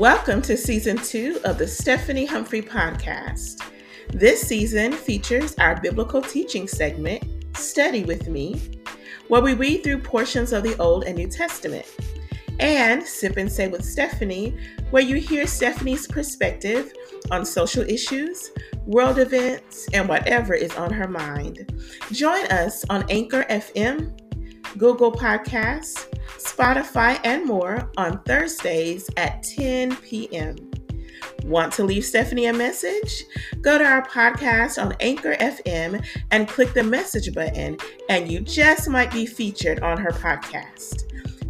Welcome to season two of the Stephanie Humphrey podcast. This season features our biblical teaching segment, Study with Me, where we read through portions of the Old and New Testament, and Sip and Say with Stephanie, where you hear Stephanie's perspective on social issues, world events, and whatever is on her mind. Join us on Anchor FM, Google Podcasts, Spotify, and more on Thursdays at 10 p.m. Want to leave Stephanie a message? Go to our podcast on Anchor FM and click the message button, and you just might be featured on her podcast.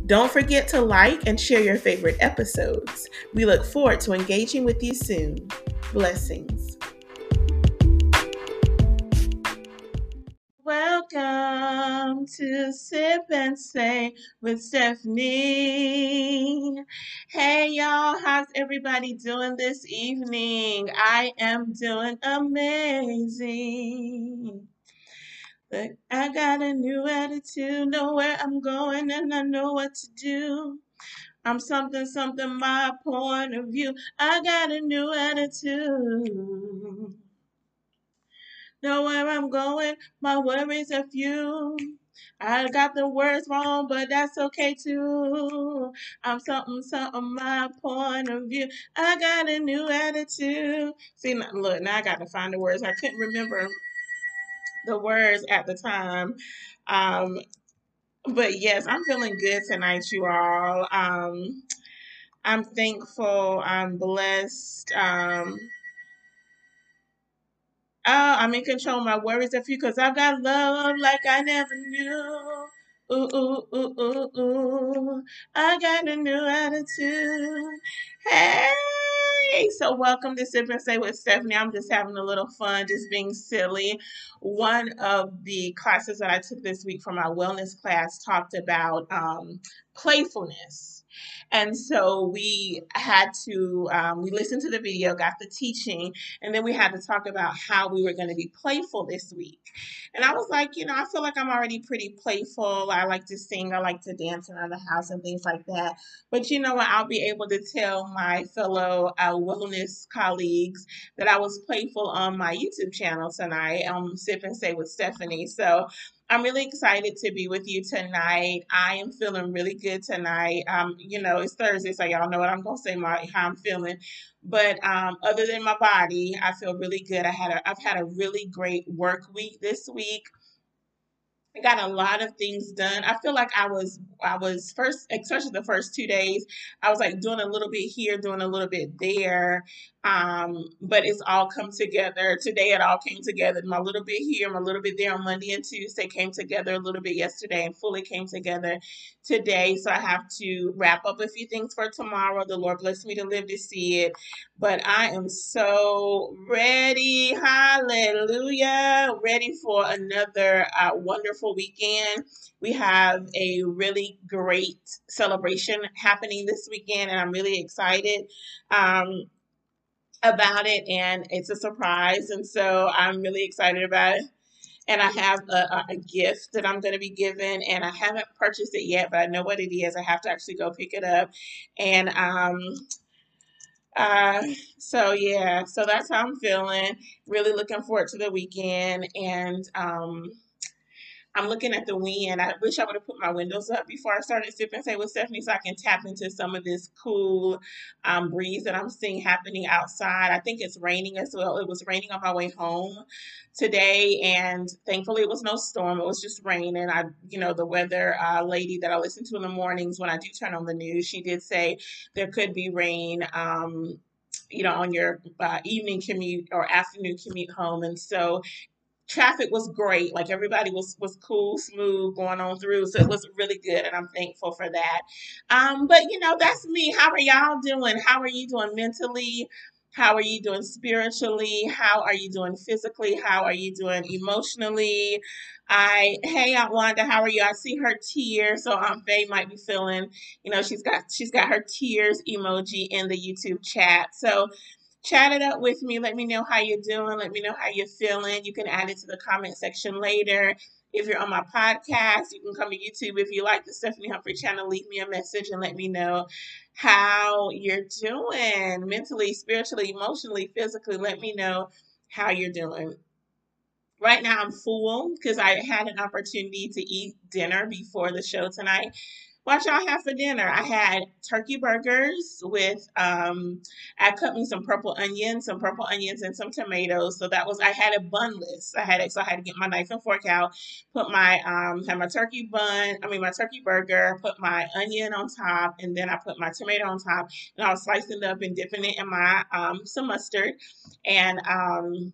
Don't forget to like and share your favorite episodes. We look forward to engaging with you soon. Blessings. Welcome to Sip and Say with Stephanie. Hey y'all, how's everybody doing this evening? I am doing amazing. Look, I got a new attitude, know where I'm going, and I know what to do. I'm something, something, my point of view. I got a new attitude know where I'm going. My worries are few. I got the words wrong, but that's okay too. I'm something, something, my point of view. I got a new attitude. See, look, now I got to find the words. I couldn't remember the words at the time. Um, but yes, I'm feeling good tonight, you all. Um, I'm thankful. I'm blessed. Um, Oh, I'm in control of my worries of you because I've got love like I never knew. Ooh, ooh, ooh, ooh, ooh. I got a new attitude. Hey, so welcome to Sip and Say with Stephanie. I'm just having a little fun, just being silly. One of the classes that I took this week from my wellness class talked about um, playfulness and so we had to, um, we listened to the video, got the teaching, and then we had to talk about how we were going to be playful this week. And I was like, you know, I feel like I'm already pretty playful. I like to sing, I like to dance around the house and things like that. But you know what? I'll be able to tell my fellow uh, wellness colleagues that I was playful on my YouTube channel tonight, um, Sip and Say with Stephanie. So I'm really excited to be with you tonight. I am feeling really good tonight. Um, you know, it's Thursday, so y'all know what I'm gonna say my how I'm feeling. But um, other than my body, I feel really good. I had a I've had a really great work week this week. I got a lot of things done. I feel like I was I was first, especially the first two days, I was like doing a little bit here, doing a little bit there. Um, but it's all come together. Today it all came together. My little bit here, my little bit there on Monday and Tuesday came together a little bit yesterday and fully came together today. So I have to wrap up a few things for tomorrow. The Lord bless me to live to see it. But I am so ready. Hallelujah. Ready for another uh, wonderful weekend. We have a really great celebration happening this weekend, and I'm really excited. Um, about it and it's a surprise and so i'm really excited about it. And i have a, a gift that i'm going to be given and i haven't purchased it yet but i know what it is. I have to actually go pick it up. And um uh so yeah so that's how i'm feeling. Really looking forward to the weekend and um I'm looking at the wind. I wish I would have put my windows up before I started sipping say with Stephanie so I can tap into some of this cool um, breeze that I'm seeing happening outside. I think it's raining as well. It was raining on my way home today, and thankfully it was no storm. It was just rain. And I, you know, the weather uh, lady that I listen to in the mornings when I do turn on the news, she did say there could be rain. Um, you know, on your uh, evening commute or afternoon commute home. And so traffic was great. Like everybody was was cool, smooth going on through. So it was really good, and I'm thankful for that. Um, but you know, that's me. How are y'all doing? How are you doing mentally? How are you doing spiritually? How are you doing physically? How are you doing emotionally? I hey Aunt Wanda, how are you? I see her tears, so Aunt Faye might be feeling, you know, she's got she's got her tears emoji in the YouTube chat. So chat it up with me. Let me know how you're doing. Let me know how you're feeling. You can add it to the comment section later. If you're on my podcast, you can come to YouTube. If you like the Stephanie Humphrey channel, leave me a message and let me know how you're doing mentally, spiritually, emotionally, physically. Let me know how you're doing. Right now, I'm full because I had an opportunity to eat dinner before the show tonight what y'all have for dinner? I had turkey burgers with um I cut me some purple onions, some purple onions and some tomatoes. So that was I had a bunless. I had it so I had to get my knife and fork out, put my um had my turkey bun, I mean my turkey burger, put my onion on top, and then I put my tomato on top, and I was slicing it up and dipping it in my um some mustard and um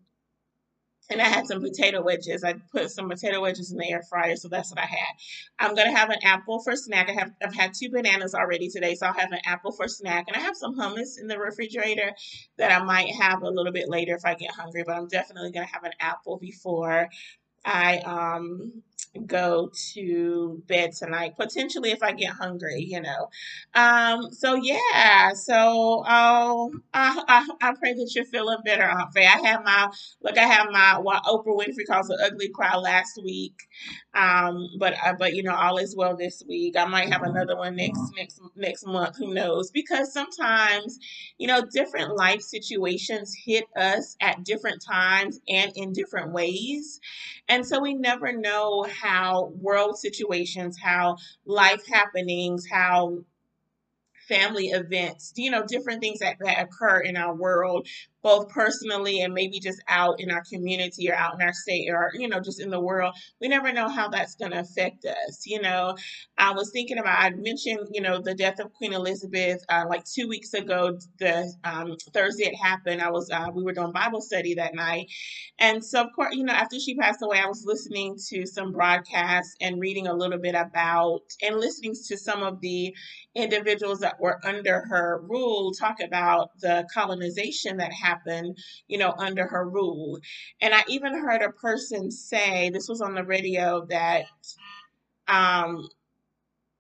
and I had some potato wedges. I put some potato wedges in the air fryer, so that's what I had. I'm gonna have an apple for snack. I have I've had two bananas already today, so I'll have an apple for snack, and I have some hummus in the refrigerator that I might have a little bit later if I get hungry. But I'm definitely gonna have an apple before I um go to bed tonight potentially if i get hungry you know. Um so yeah so oh I, I, I pray that you're feeling better aunt faye. I have my look i have my what oprah winfrey calls an ugly cry last week. Um but uh, but you know all is well this week. I might have another one next next next month who knows? Because sometimes you know different life situations hit us at different times and in different ways. And so we never know how world situations, how life happenings, how family events, you know, different things that, that occur in our world, both personally and maybe just out in our community or out in our state or, you know, just in the world. We never know how that's going to affect us. You know, I was thinking about, I mentioned, you know, the death of Queen Elizabeth uh, like two weeks ago, the um, Thursday it happened. I was, uh, we were doing Bible study that night. And so, of course, you know, after she passed away, I was listening to some broadcasts and reading a little bit about and listening to some of the individuals that were under her rule talk about the colonization that happened, you know, under her rule. And I even heard a person say, this was on the radio, that um,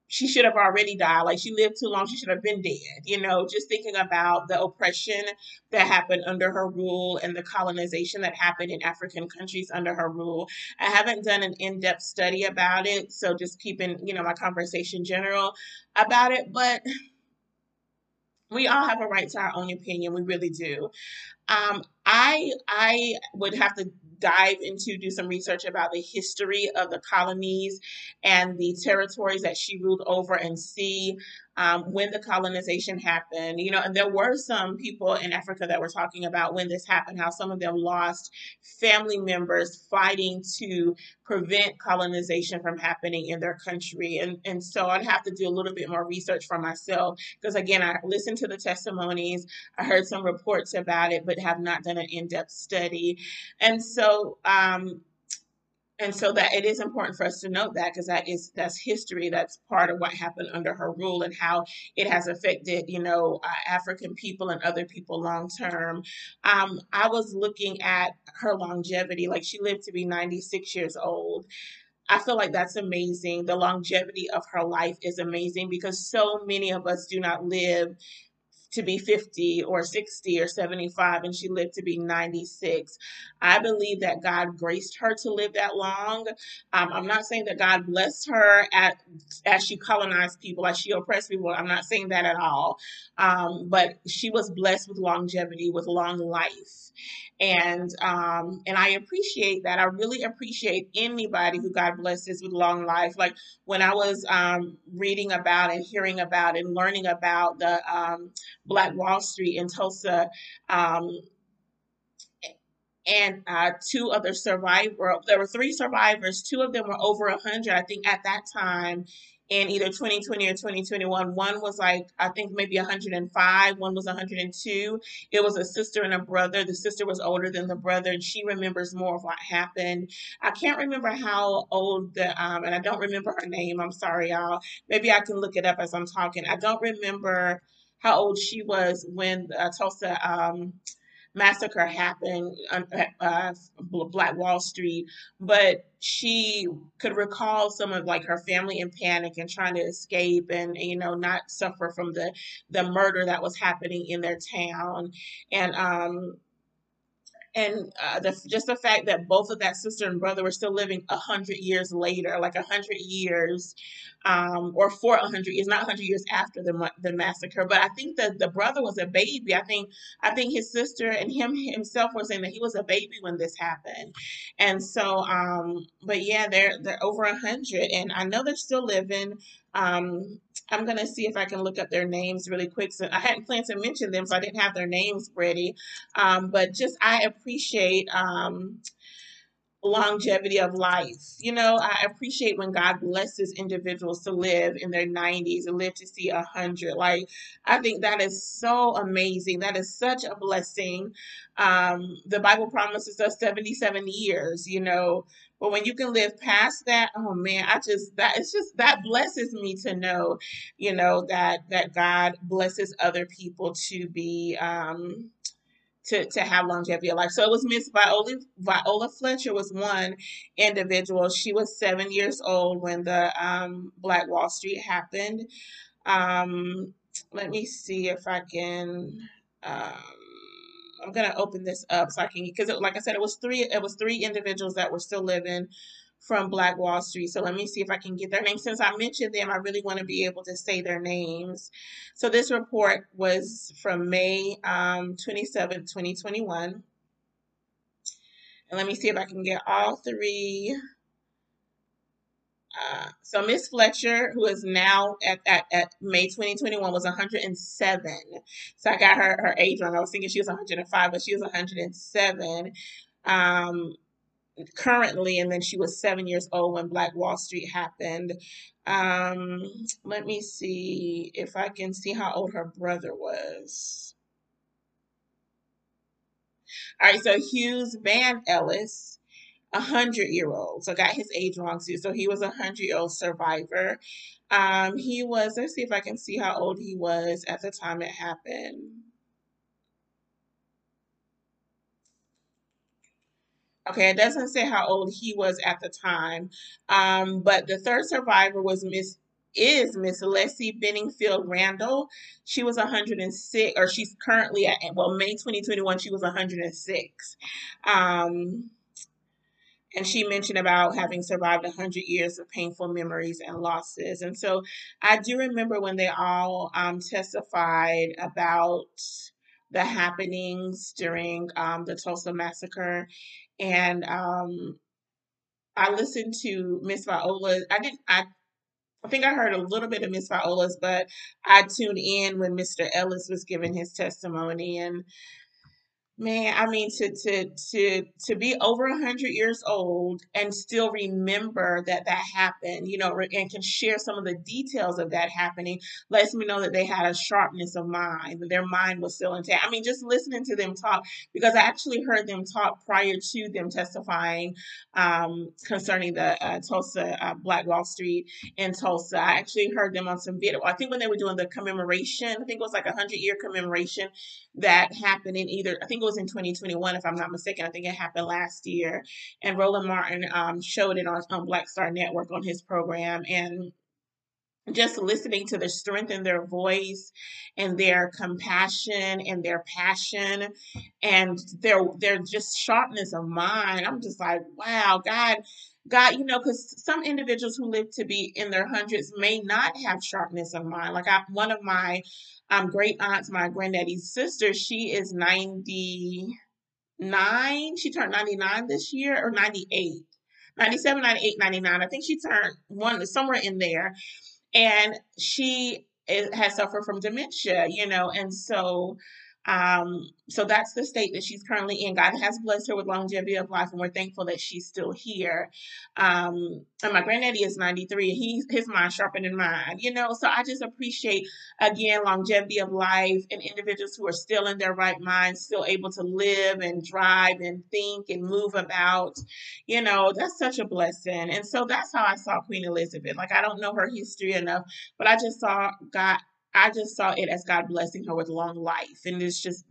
she should have already died. Like she lived too long, she should have been dead. You know, just thinking about the oppression that happened under her rule and the colonization that happened in African countries under her rule. I haven't done an in depth study about it, so just keeping, you know, my conversation general about it. But we all have a right to our own opinion. We really do. Um, I I would have to dive into do some research about the history of the colonies and the territories that she ruled over and see um, when the colonization happened. You know, and there were some people in Africa that were talking about when this happened, how some of them lost family members fighting to prevent colonization from happening in their country. And, and so I'd have to do a little bit more research for myself because, again, I listened to the testimonies, I heard some reports about it, but have not done an in depth study. And so, um, and so that it is important for us to note that because that is that's history that's part of what happened under her rule and how it has affected you know uh, african people and other people long term um, i was looking at her longevity like she lived to be 96 years old I feel like that's amazing. The longevity of her life is amazing because so many of us do not live to be 50 or 60 or 75 and she lived to be 96. I believe that God graced her to live that long. Um, I'm not saying that God blessed her at, as she colonized people, as she oppressed people. I'm not saying that at all. Um, but she was blessed with longevity, with long life and um and i appreciate that i really appreciate anybody who god blesses with long life like when i was um reading about and hearing about and learning about the um black wall street in tulsa um and uh, two other survivors. There were three survivors. Two of them were over 100, I think, at that time in either 2020 or 2021. One was like, I think maybe 105, one was 102. It was a sister and a brother. The sister was older than the brother, and she remembers more of what happened. I can't remember how old the, um, and I don't remember her name. I'm sorry, y'all. Maybe I can look it up as I'm talking. I don't remember how old she was when uh, Tulsa, um, massacre happened on uh, Black Wall Street, but she could recall some of like her family in panic and trying to escape and you know not suffer from the the murder that was happening in their town. And um and uh, the, just the fact that both of that sister and brother were still living a hundred years later, like a hundred years, um, or for a hundred years, not hundred years after the the massacre. But I think that the brother was a baby. I think I think his sister and him himself were saying that he was a baby when this happened, and so um, but yeah, they're they're over a hundred, and I know they're still living. Um, I'm going to see if I can look up their names really quick. So I hadn't planned to mention them, so I didn't have their names ready. Um, but just I appreciate um, longevity of life. You know, I appreciate when God blesses individuals to live in their 90s and live to see 100. Like, I think that is so amazing. That is such a blessing. Um, the Bible promises us 77 years, you know, but when you can live past that, oh man, I just that it's just that blesses me to know, you know, that that God blesses other people to be um to, to have longevity of life. So it was Miss Viola Viola Fletcher was one individual. She was seven years old when the um, Black Wall Street happened. Um, let me see if I can. Um, I'm gonna open this up so I can because like I said, it was three. It was three individuals that were still living from Black Wall Street. So let me see if I can get their names. Since I mentioned them, I really want to be able to say their names. So this report was from May um, 27, 2021. And let me see if I can get all three. So Miss Fletcher, who is now at, at, at, May 2021, was 107. So I got her her age wrong. I was thinking she was 105, but she was 107. Um, currently, and then she was seven years old when Black Wall Street happened. Um, let me see if I can see how old her brother was. All right, so Hughes Van Ellis, a hundred year old. So got his age wrong too. So he was a hundred year old survivor. Um, he was. Let's see if I can see how old he was at the time it happened. Okay, it doesn't say how old he was at the time, um, but the third survivor was Miss is Miss Leslie Benningfield Randle. She was 106, or she's currently at well May 2021. She was 106. Um, and she mentioned about having survived 100 years of painful memories and losses. And so I do remember when they all um, testified about the happenings during um, the Tulsa massacre and um, I listened to Miss Viola. I didn't. I I think I heard a little bit of Miss Viola's, but I tuned in when Mr. Ellis was giving his testimony, and Man, I mean to to to to be over hundred years old and still remember that that happened, you know, and can share some of the details of that happening lets me know that they had a sharpness of mind, that their mind was still intact. I mean, just listening to them talk because I actually heard them talk prior to them testifying um, concerning the uh, Tulsa uh, Black Wall Street in Tulsa. I actually heard them on some video. I think when they were doing the commemoration, I think it was like a hundred year commemoration that happened in either I think was in 2021, if I'm not mistaken. I think it happened last year. And Roland Martin um, showed it on, on Black Star Network on his program. And just listening to the strength in their voice and their compassion and their passion and their their just sharpness of mind i'm just like wow god god you know because some individuals who live to be in their hundreds may not have sharpness of mind like I, one of my um, great aunts, my granddaddy's sister, she is 99. She turned 99 this year or 98. 97, 98, 99. I think she turned one somewhere in there. And she is, has suffered from dementia, you know, and so um, so that's the state that she's currently in. God has blessed her with longevity of life, and we're thankful that she's still here. Um, and my granddaddy is 93, and he's his mind sharpened in mine, you know. So I just appreciate again longevity of life and individuals who are still in their right mind, still able to live and drive and think and move about. You know, that's such a blessing. And so that's how I saw Queen Elizabeth. Like I don't know her history enough, but I just saw God I just saw it as God blessing her with long life. And it's just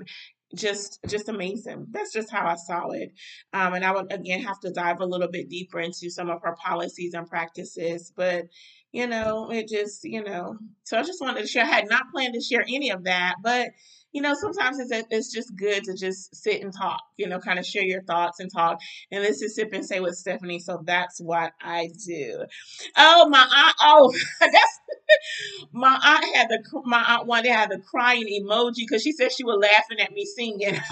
just just amazing. That's just how I saw it. Um, and I would again have to dive a little bit deeper into some of her policies and practices. But you know, it just, you know, so I just wanted to share. I had not planned to share any of that, but you know, sometimes it's it's just good to just sit and talk, you know, kind of share your thoughts and talk. And this is sip and say with Stephanie, so that's what I do. Oh my aunt, oh that's my aunt had the my aunt Wanda had the crying emoji because she said she was laughing at me singing.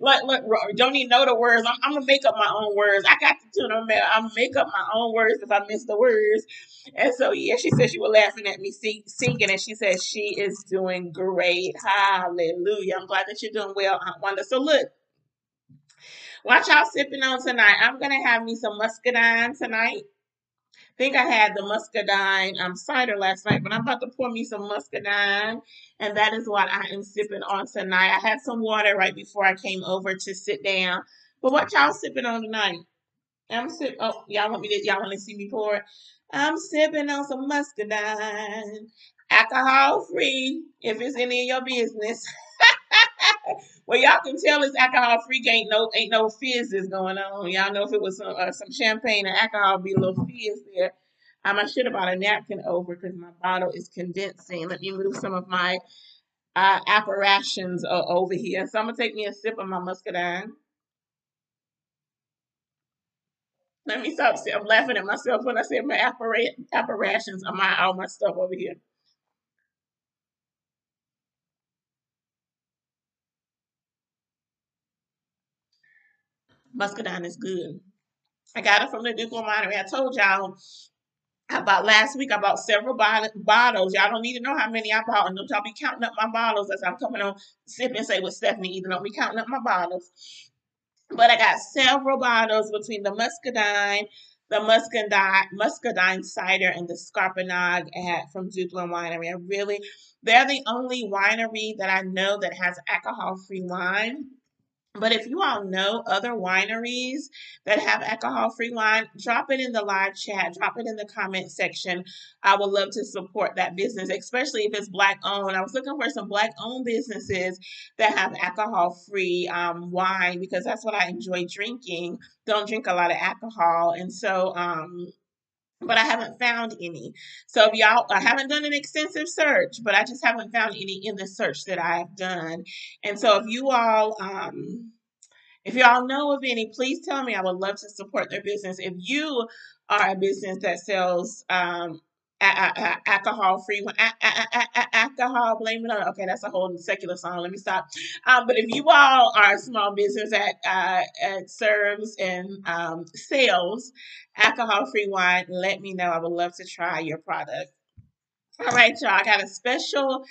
look, look, don't even know the words. I'm, I'm, gonna make up my own words. I got the tune. Them. I'm make up my own words if I miss the words. And so, yeah, she said she was laughing at me sing, singing, and she said she is doing great. Hallelujah! I'm glad that you're doing well, Aunt Wanda. So look. Watch y'all sipping on tonight. I'm gonna have me some muscadine tonight think I had the muscadine um, cider last night, but I'm about to pour me some muscadine, and that is what I am sipping on tonight. I had some water right before I came over to sit down. But what y'all sipping on tonight? I'm sipping. Oh, y'all want me to? Y'all want to see me pour? I'm sipping on some muscadine, alcohol free. If it's any of your business. well, y'all can tell it's alcohol free. Ain't no ain't no fizzes going on. Y'all know if it was some uh, some champagne and alcohol, be a little fizz there. Um, I should have brought a napkin over because my bottle is condensing. Let me move some of my uh, apparitions uh, over here. So I'm gonna take me a sip of my muscadine. Let me stop. I'm laughing at myself when I say my apparitions are my all my stuff over here. Muscadine is good. I got it from the Duke Winery. I told y'all about last week. I bought several bottles. Y'all don't need to know how many I bought. And don't y'all be counting up my bottles as I'm coming on sip and say with Stephanie. Either don't be counting up my bottles. But I got several bottles between the muscadine, the muscadine, muscadine cider, and the scuppernong at from Duplin Winery. I really, they're the only winery that I know that has alcohol-free wine. But if you all know other wineries that have alcohol free wine, drop it in the live chat, drop it in the comment section. I would love to support that business, especially if it's black owned. I was looking for some black owned businesses that have alcohol free um, wine because that's what I enjoy drinking. Don't drink a lot of alcohol. And so, um, but I haven't found any. So if y'all, I haven't done an extensive search, but I just haven't found any in the search that I've done. And so if you all, um, if y'all know of any, please tell me. I would love to support their business. If you are a business that sells um, alcohol free wine. alcohol blame it on okay that's a whole secular song let me stop um, but if you all are a small business that uh, that serves and um, sells alcohol free wine let me know i would love to try your product all right y'all i got a special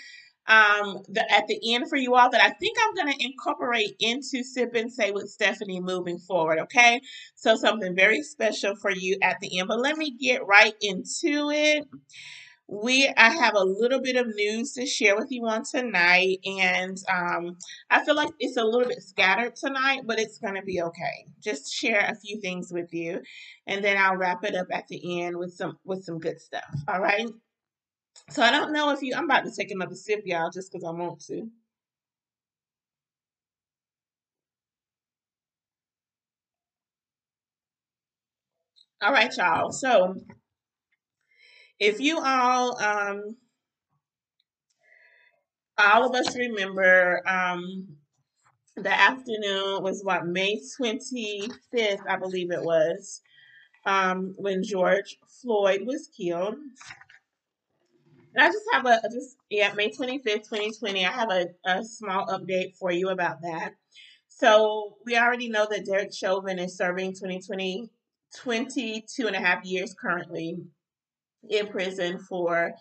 um the, at the end for you all that I think I'm going to incorporate into Sip and Say with Stephanie moving forward. Okay. So something very special for you at the end. But let me get right into it. We I have a little bit of news to share with you on tonight, and um, I feel like it's a little bit scattered tonight, but it's going to be okay. Just share a few things with you, and then I'll wrap it up at the end with some with some good stuff. All right. So I don't know if you, I'm about to take another sip, y'all, just because I want to. All right, y'all. So if you all, um, all of us remember, um, the afternoon was what May 25th, I believe it was, um, when George Floyd was killed. And I just have a just yeah, May 25th, 2020. I have a, a small update for you about that. So we already know that Derek Chauvin is serving 2020 22 and a half years currently in prison for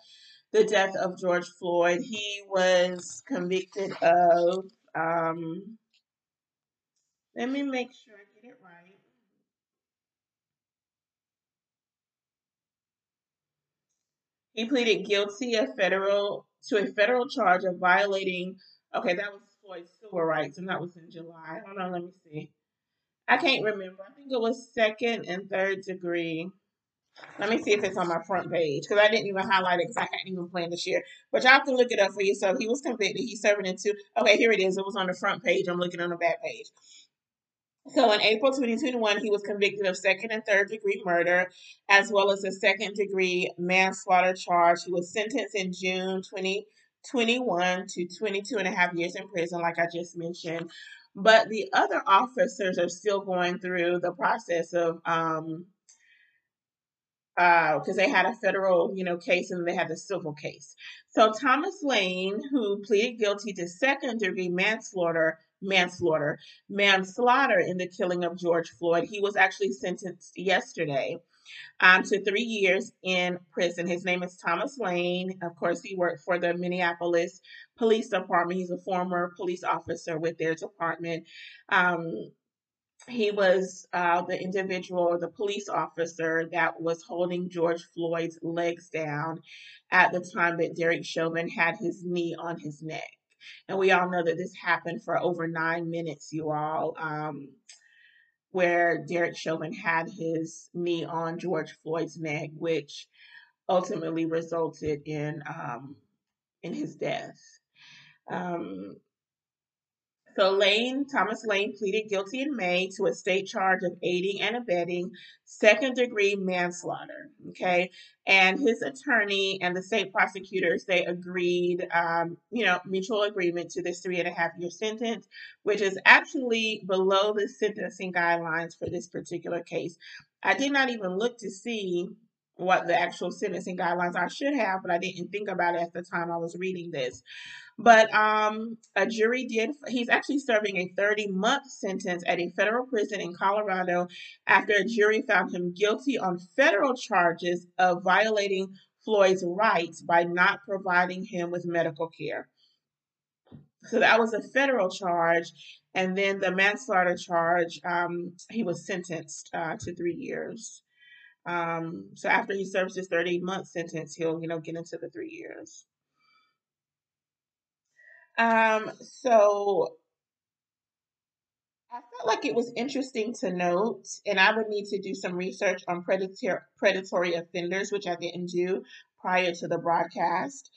the death of George Floyd. He was convicted of um let me make sure I get it right. He pleaded guilty of federal to a federal charge of violating. Okay, that was Floyd's civil rights, and that was in July. Hold on, let me see. I can't remember. I think it was second and third degree. Let me see if it's on my front page because I didn't even highlight it because I hadn't even planned to share. But y'all can look it up for yourself. He was convicted. He's serving in two. Okay, here it is. It was on the front page. I'm looking on the back page. So in April 2021, he was convicted of second and third degree murder, as well as a second degree manslaughter charge. He was sentenced in June 2021 to 22 and a half years in prison, like I just mentioned. But the other officers are still going through the process of um, because uh, they had a federal, you know, case and they had the civil case. So Thomas Lane, who pleaded guilty to second degree manslaughter, manslaughter, manslaughter in the killing of George Floyd, he was actually sentenced yesterday um, to three years in prison. His name is Thomas Lane. Of course, he worked for the Minneapolis Police Department. He's a former police officer with their department. Um, he was uh, the individual or the police officer that was holding George Floyd's legs down at the time that Derek Chauvin had his knee on his neck. And we all know that this happened for over nine minutes, you all, um, where Derek Chauvin had his knee on George Floyd's neck, which ultimately resulted in um, in his death. Um, so Lane, Thomas Lane pleaded guilty in May to a state charge of aiding and abetting second degree manslaughter. Okay. And his attorney and the state prosecutors, they agreed, um, you know, mutual agreement to this three and a half year sentence, which is actually below the sentencing guidelines for this particular case. I did not even look to see what the actual sentencing guidelines. I should have, but I didn't think about it at the time I was reading this. But um, a jury did, he's actually serving a 30 month sentence at a federal prison in Colorado after a jury found him guilty on federal charges of violating Floyd's rights by not providing him with medical care. So that was a federal charge. And then the manslaughter charge, um, he was sentenced uh, to three years. Um, so after he serves his 30 month sentence, he'll, you know, get into the three years. Um, so I felt like it was interesting to note, and I would need to do some research on predatory predatory offenders, which I didn't do prior to the broadcast.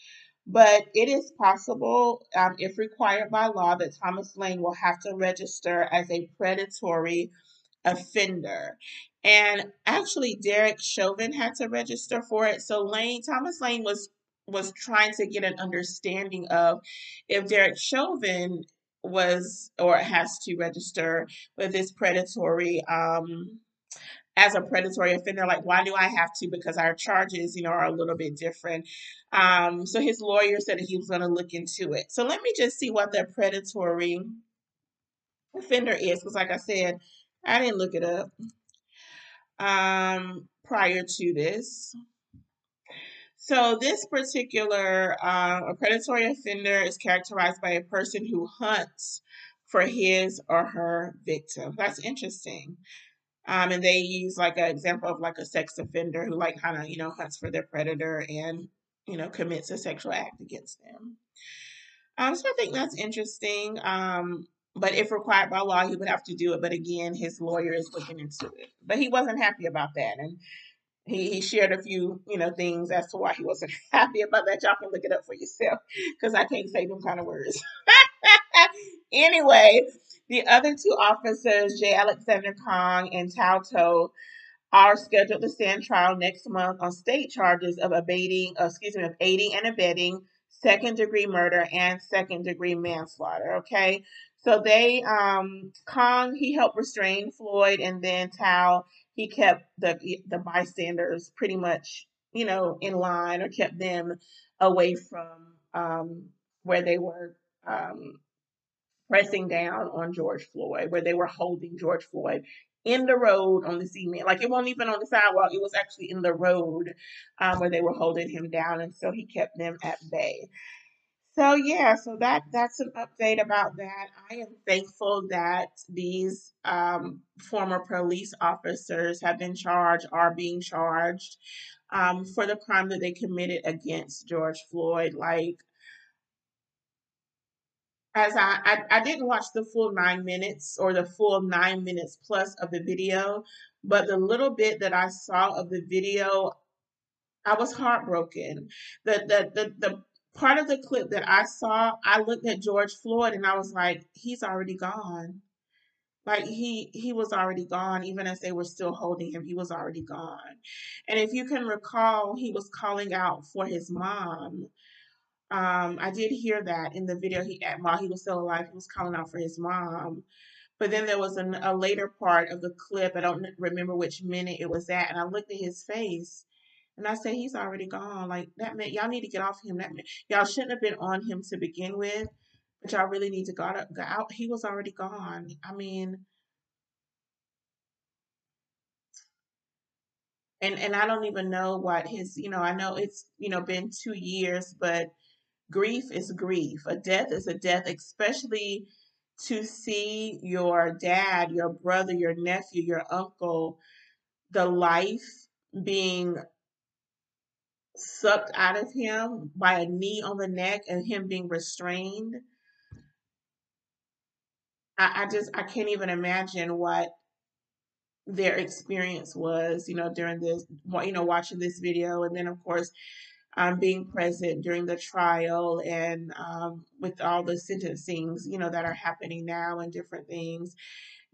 But it is possible, um, if required by law, that Thomas Lane will have to register as a predatory offender. And actually, Derek Chauvin had to register for it. So Lane, Thomas Lane was was trying to get an understanding of if Derek Chauvin was or has to register with this predatory um as a predatory offender like why do i have to because our charges you know are a little bit different um so his lawyer said he was going to look into it so let me just see what the predatory offender is because like i said i didn't look it up um prior to this so this particular uh, a predatory offender is characterized by a person who hunts for his or her victim. That's interesting. Um, and they use like an example of like a sex offender who like kind of you know hunts for their predator and you know commits a sexual act against them. Um, so I think that's interesting. Um, but if required by law, he would have to do it. But again, his lawyer is looking into it. But he wasn't happy about that, and he, he shared a few, you know, things as to why he wasn't happy about that. Y'all can look it up for yourself because I can't say them kind of words. anyway, the other two officers, J. Alexander Kueng and Tou Thao, are scheduled to stand trial next month on state charges of abating, uh, excuse me, of aiding and abetting second degree murder and second degree manslaughter. Okay, so they, um, Kueng, he helped restrain Floyd, and then Thao, he kept the the bystanders pretty much, you know, in line or kept them away from um, where they were um, pressing down on George Floyd, where they were holding George Floyd in the road on the cement. Like it wasn't even on the sidewalk; it was actually in the road um, where they were holding him down, and so he kept them at bay. So yeah, so that that's an update about that. I am thankful that these um, former police officers have been charged, are being charged um, for the crime that they committed against George Floyd. Like, as I, I I didn't watch the full nine minutes or the full nine minutes plus of the video, but the little bit that I saw of the video, I was heartbroken. The the the the part of the clip that I saw, I looked at George Floyd and I was like, he's already gone. like he he was already gone even as they were still holding him he was already gone. And if you can recall he was calling out for his mom. Um i did hear that in the video he while he was still alive he was calling out for his mom. But then there was an, a later part of the clip i don't remember which minute it was at and i looked at his face and I said, he's already gone. Like that man, y'all need to get off him. That man, y'all shouldn't have been on him to begin with, but y'all really need to go out. Go out. He was already gone. I mean, and and I don't even know what his. You know, I know it's you know been two years, but grief is grief. A death is a death, especially to see your dad, your brother, your nephew, your uncle, the life being sucked out of him by a knee on the neck and him being restrained. I, I just I can't even imagine what their experience was, you know, during this, you know, watching this video, and then of course, um, being present during the trial and um, with all the sentencings, you know, that are happening now and different things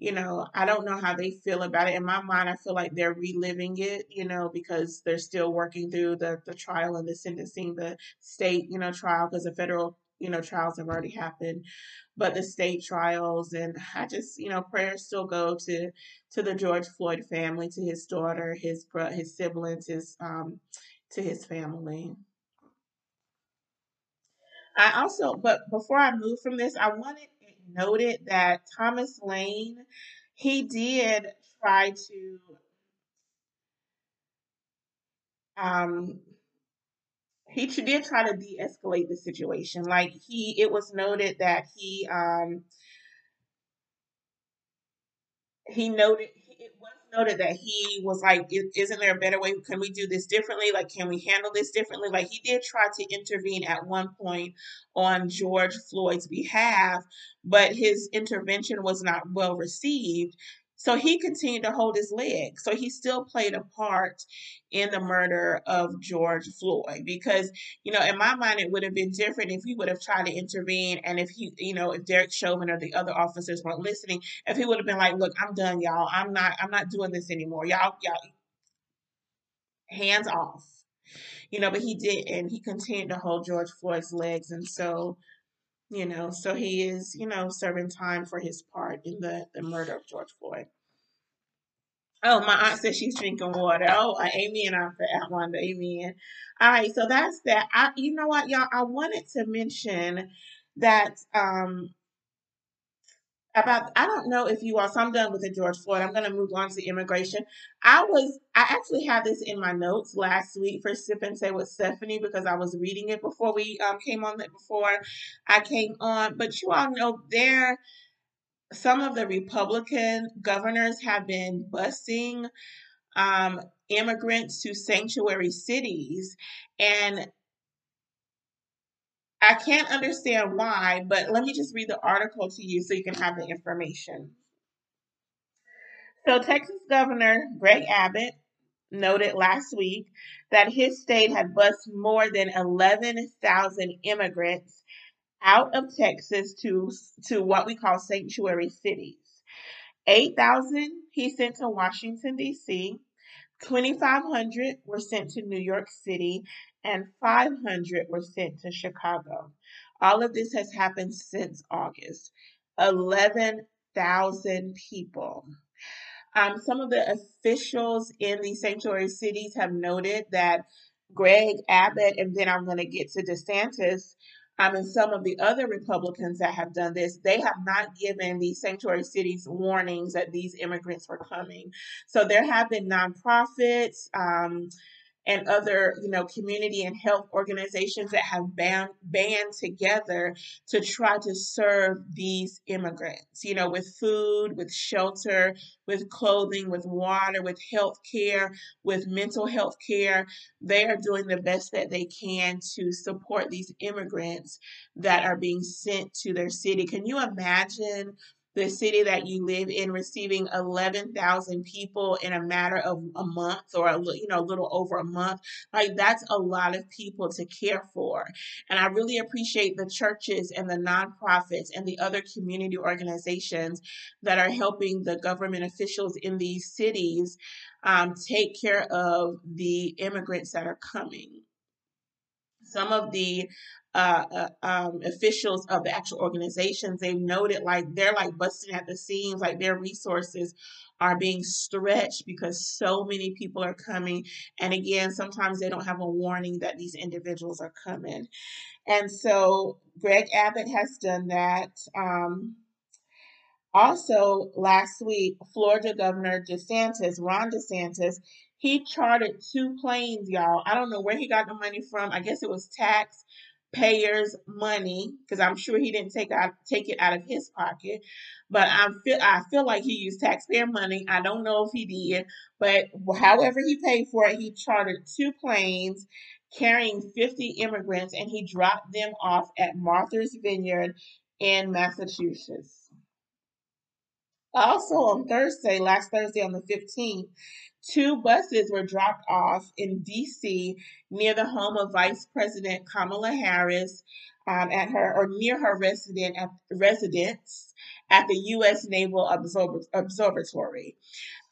you know, I don't know how they feel about it. In my mind, I feel like they're reliving it, you know, because they're still working through the, the trial and the sentencing, the state, you know, trial, because the federal, you know, trials have already happened, but the state trials. And I just, you know, prayers still go to, to the George Floyd family, to his daughter, his, his siblings, his, um, to his family. I also, but before I move from this, I wanted noted that Thomas Lane, he did try to um he did try to de-escalate the situation. Like he it was noted that he um he noted noted that he was like, "Isn't there a better way? Can we do this differently? Like, can we handle this differently?" Like he did try to intervene at one point on George Floyd's behalf, but his intervention was not well received. So he continued to hold his leg. So he still played a part in the murder of George Floyd because, you know, in my mind, it would have been different if he would have tried to intervene and if he, you know, if Derek Chauvin or the other officers weren't listening, if he would have been like, look, I'm done, y'all. I'm not, I'm not doing this anymore. Y'all, y'all, hands off. You know, but he did, and he continued to hold George Floyd's legs. And so, you know, so he is, you know, serving time for his part in the, the murder of George Floyd. Oh, my aunt says she's drinking water. Oh, uh, amen, Aunt Wanda. Amen. All right, so that's that. I, you know what, y'all? I wanted to mention that um about I don't know if you all. So I'm done with the George Floyd. I'm going to move on to immigration. I was I actually had this in my notes last week for Sip and Say with Stephanie because I was reading it before we um, came on before I came on. But you all know there some of the Republican governors have been busing um, immigrants to sanctuary cities. And I can't understand why, but let me just read the article to you so you can have the information. So, Texas Governor Greg Abbott noted last week that his state had bused more than 11,000 immigrants out of Texas to, to what we call sanctuary cities. 8,000 he sent to Washington, D.C., 2,500 were sent to New York City, and 500 were sent to Chicago. All of this has happened since August. 11,000 people. Um, some of the officials in these sanctuary cities have noted that Greg Abbott, and then I'm going to get to DeSantis, um, and some of the other Republicans that have done this, they have not given these sanctuary cities warnings that these immigrants were coming. So there have been nonprofits, um, and other, you know, community and health organizations that have band, band together to try to serve these immigrants, you know, with food, with shelter, with clothing, with water, with health care, with mental health care. They are doing the best that they can to support these immigrants that are being sent to their city. Can you imagine the city that you live in receiving 11,000 people in a matter of a month or a, you know a little over a month like that's a lot of people to care for. And I really appreciate the churches and the nonprofits and the other community organizations that are helping the government officials in these cities um, take care of the immigrants that are coming. Some of the uh, uh, um, officials of the actual organizations, they've noted like they're like busting at the seams, like their resources are being stretched because so many people are coming. And again, sometimes they don't have a warning that these individuals are coming. And so Greg Abbott has done that. Um, also, last week, Florida Governor DeSantis, Ron DeSantis, he chartered two planes, y'all. I don't know where he got the money from. I guess it was tax payers money because I'm sure he didn't take out take it out of his pocket. But I feel I feel like he used taxpayer money. I don't know if he did, but however he paid for it, he chartered two planes carrying 50 immigrants and he dropped them off at Martha's Vineyard in Massachusetts. Also on Thursday, last Thursday on the 15th, two buses were dropped off in DC near the home of Vice President Kamala Harris um, at her or near her resident at, residence at the U.S. Naval Observatory.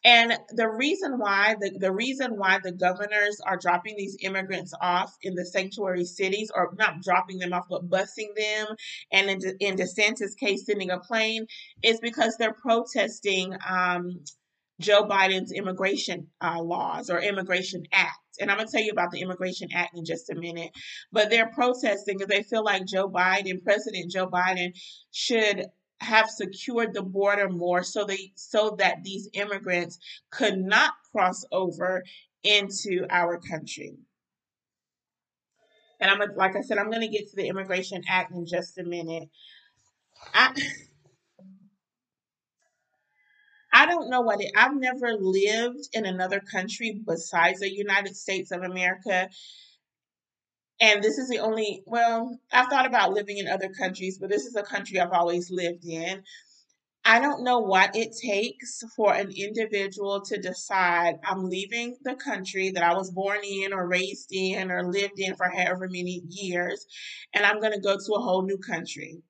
And the reason why the, the reason why the governors are dropping these immigrants off in the sanctuary cities, or not dropping them off, but busing them, and in, in DeSantis' case, sending a plane, is because they're protesting um, Joe Biden's immigration uh, laws or immigration act. And I'm going to tell you about the immigration act in just a minute. But they're protesting because they feel like Joe Biden, President Joe Biden, should have secured the border more so they so that these immigrants could not cross over into our country. And I'm like I said, I'm going to get to the Immigration Act in just a minute. I I don't know what it. I've never lived in another country besides the United States of America. And this is the only, well, I've thought about living in other countries, but this is a country I've always lived in. I don't know what it takes for an individual to decide I'm leaving the country that I was born in or raised in or lived in for however many years, and I'm going to go to a whole new country.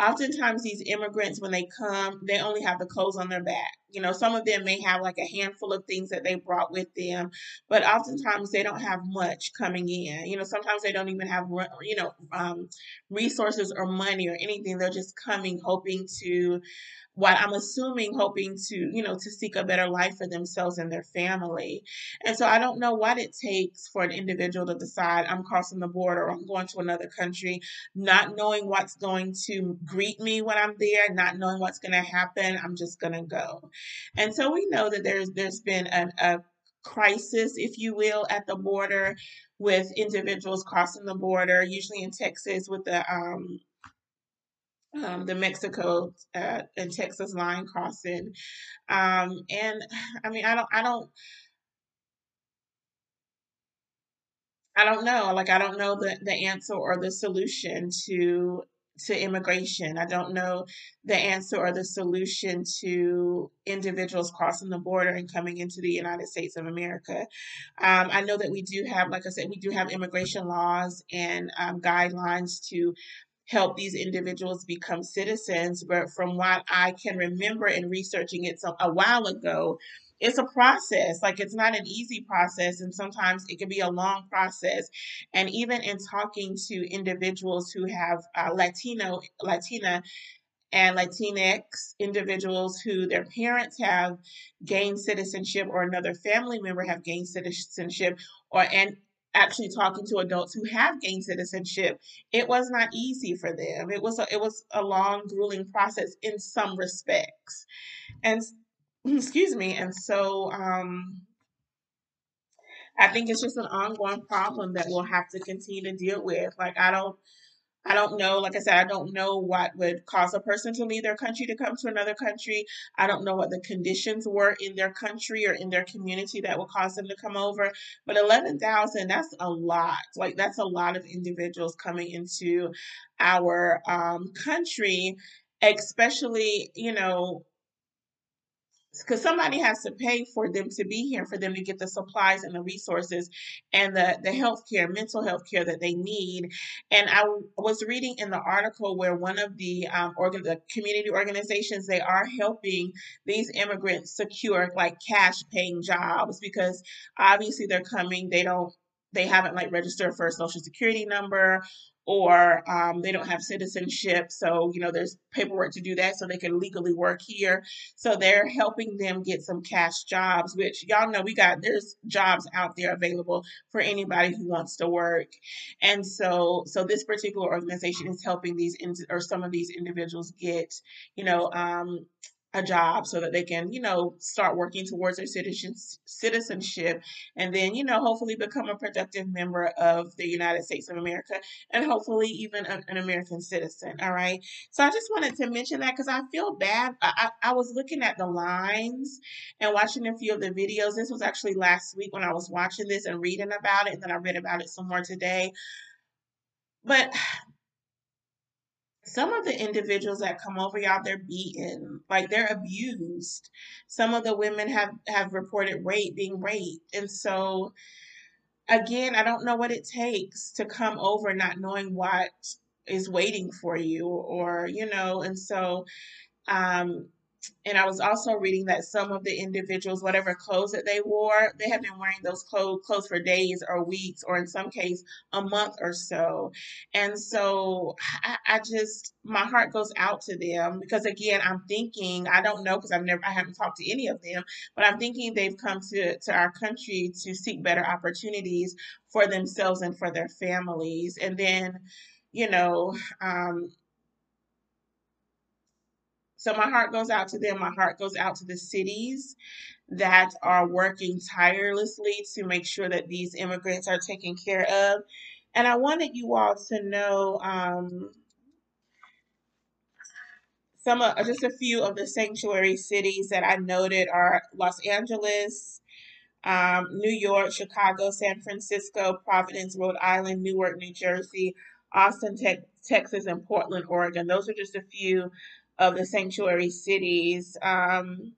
Oftentimes, these immigrants, when they come, they only have the clothes on their back. You know, some of them may have like a handful of things that they brought with them, but oftentimes they don't have much coming in. You know, sometimes they don't even have, you know, um, resources or money or anything. They're just coming hoping to what I'm assuming hoping to, you know, to seek a better life for themselves and their family. And so I don't know what it takes for an individual to decide I'm crossing the border or I'm going to another country, not knowing what's going to greet me when I'm there, not knowing what's going to happen. I'm just going to go. And so we know that there's there's been an, a crisis, if you will, at the border with individuals crossing the border, usually in Texas with the um, um, the Mexico uh, and Texas line crossing. Um, and I mean, I don't, I don't, I don't know. Like, I don't know the, the answer or the solution to to immigration. I don't know the answer or the solution to individuals crossing the border and coming into the United States of America. Um, I know that we do have, like I said, we do have immigration laws and um, guidelines to help these individuals become citizens. But from what I can remember in researching it a while ago, it's a process. Like it's not an easy process, and sometimes it can be a long process. And even in talking to individuals who have uh, Latino, Latina, and Latinx individuals who their parents have gained citizenship or another family member have gained citizenship or and actually talking to adults who have gained citizenship, it was not easy for them. It was a, it was a long, grueling process in some respects, and excuse me. And so, um, I think it's just an ongoing problem that we'll have to continue to deal with. Like I don't I don't know, like I said, I don't know what would cause a person to leave their country to come to another country. I don't know what the conditions were in their country or in their community that would cause them to come over. But 11,000, that's a lot. Like, that's a lot of individuals coming into our um, country. especially, you know, because somebody has to pay for them to be here for them to get the supplies and the resources and the the health care mental health care that they need. And I was reading in the article where one of the um organ the community organizations they are helping these immigrants secure like cash paying jobs because obviously they're coming they don't they haven't like registered for a social security number or um, they don't have citizenship. So, you know, there's paperwork to do that so they can legally work here. So they're helping them get some cash jobs, which y'all know we got, there's jobs out there available for anybody who wants to work. And so, so this particular organization is helping these, or some of these individuals get, you know, um, a job so that they can, you know, start working towards their citizenship and then, you know, hopefully become a productive member of the United States of America and hopefully even an American citizen. All right. So I just wanted to mention that because I feel bad. I, I, I was looking at the lines and watching a few of the videos. This was actually last week when I was watching this and reading about it. And then I read about it some more today. But some of the individuals that come over y'all they're beaten. Like they're abused. Some of the women have have reported rape being raped. And so again i don't know what it takes to come over not knowing what is waiting for you or you know and so um and I was also reading that some of the individuals, whatever clothes that they wore, they have been wearing those clothes, clothes for days or weeks, or in some case, a month or so. And so I, I just, my heart goes out to them because again, I'm thinking, I don't know because I've never, I haven't talked to any of them, but I'm thinking they've come to, to our country to seek better opportunities for themselves and for their families. And then, you know, um, so my heart goes out to them. My heart goes out to the cities that are working tirelessly to make sure that these immigrants are taken care of. And I wanted you all to know um, some of just a few of the sanctuary cities that I noted are Los Angeles, um, New York, Chicago, San Francisco, Providence, Rhode Island, Newark, New Jersey, Austin, te- Texas, and Portland, Oregon. Those are just a few of the sanctuary cities um,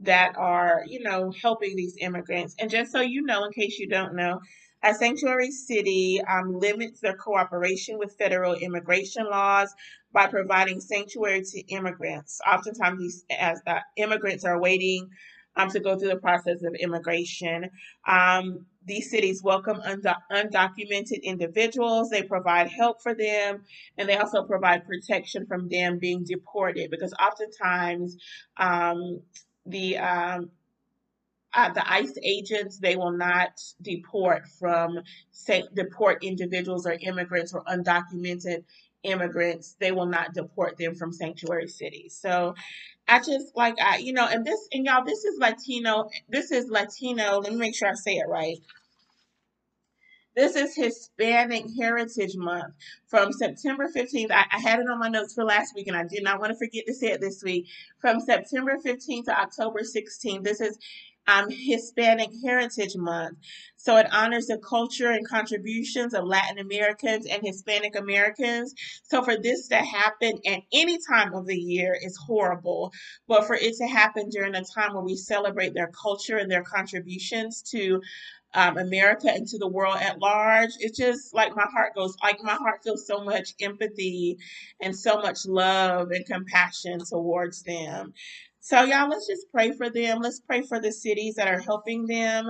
that are, you know, helping these immigrants. And just so you know, in case you don't know, a sanctuary city um, limits their cooperation with federal immigration laws by providing sanctuary to immigrants. Oftentimes, these as uh, immigrants are waiting um, to go through the process of immigration. Um, these cities welcome undo- undocumented individuals. They provide help for them, and they also provide protection from them being deported because oftentimes um, the um, uh, the ICE agents they will not deport from say deport individuals or immigrants or undocumented immigrants. They will not deport them from sanctuary cities. So I just like I you know, and this and y'all, this is Latino. This is Latino. Let me make sure I say it right. This is Hispanic Heritage Month from September 15th. I, I, had it on my notes for last week and I did not want to forget to say it this week. From September 15th to October 16th. This is um, Hispanic Heritage Month. So it honors the culture and contributions of Latin Americans and Hispanic Americans. So for this to happen at any time of the year is horrible, but for it to happen during a time where we celebrate their culture and their contributions to um, America and to the world at large. It's just like my heart goes, like my heart feels so much empathy and so much love and compassion towards them. So, y'all, let's just pray for them. Let's pray for the cities that are helping them.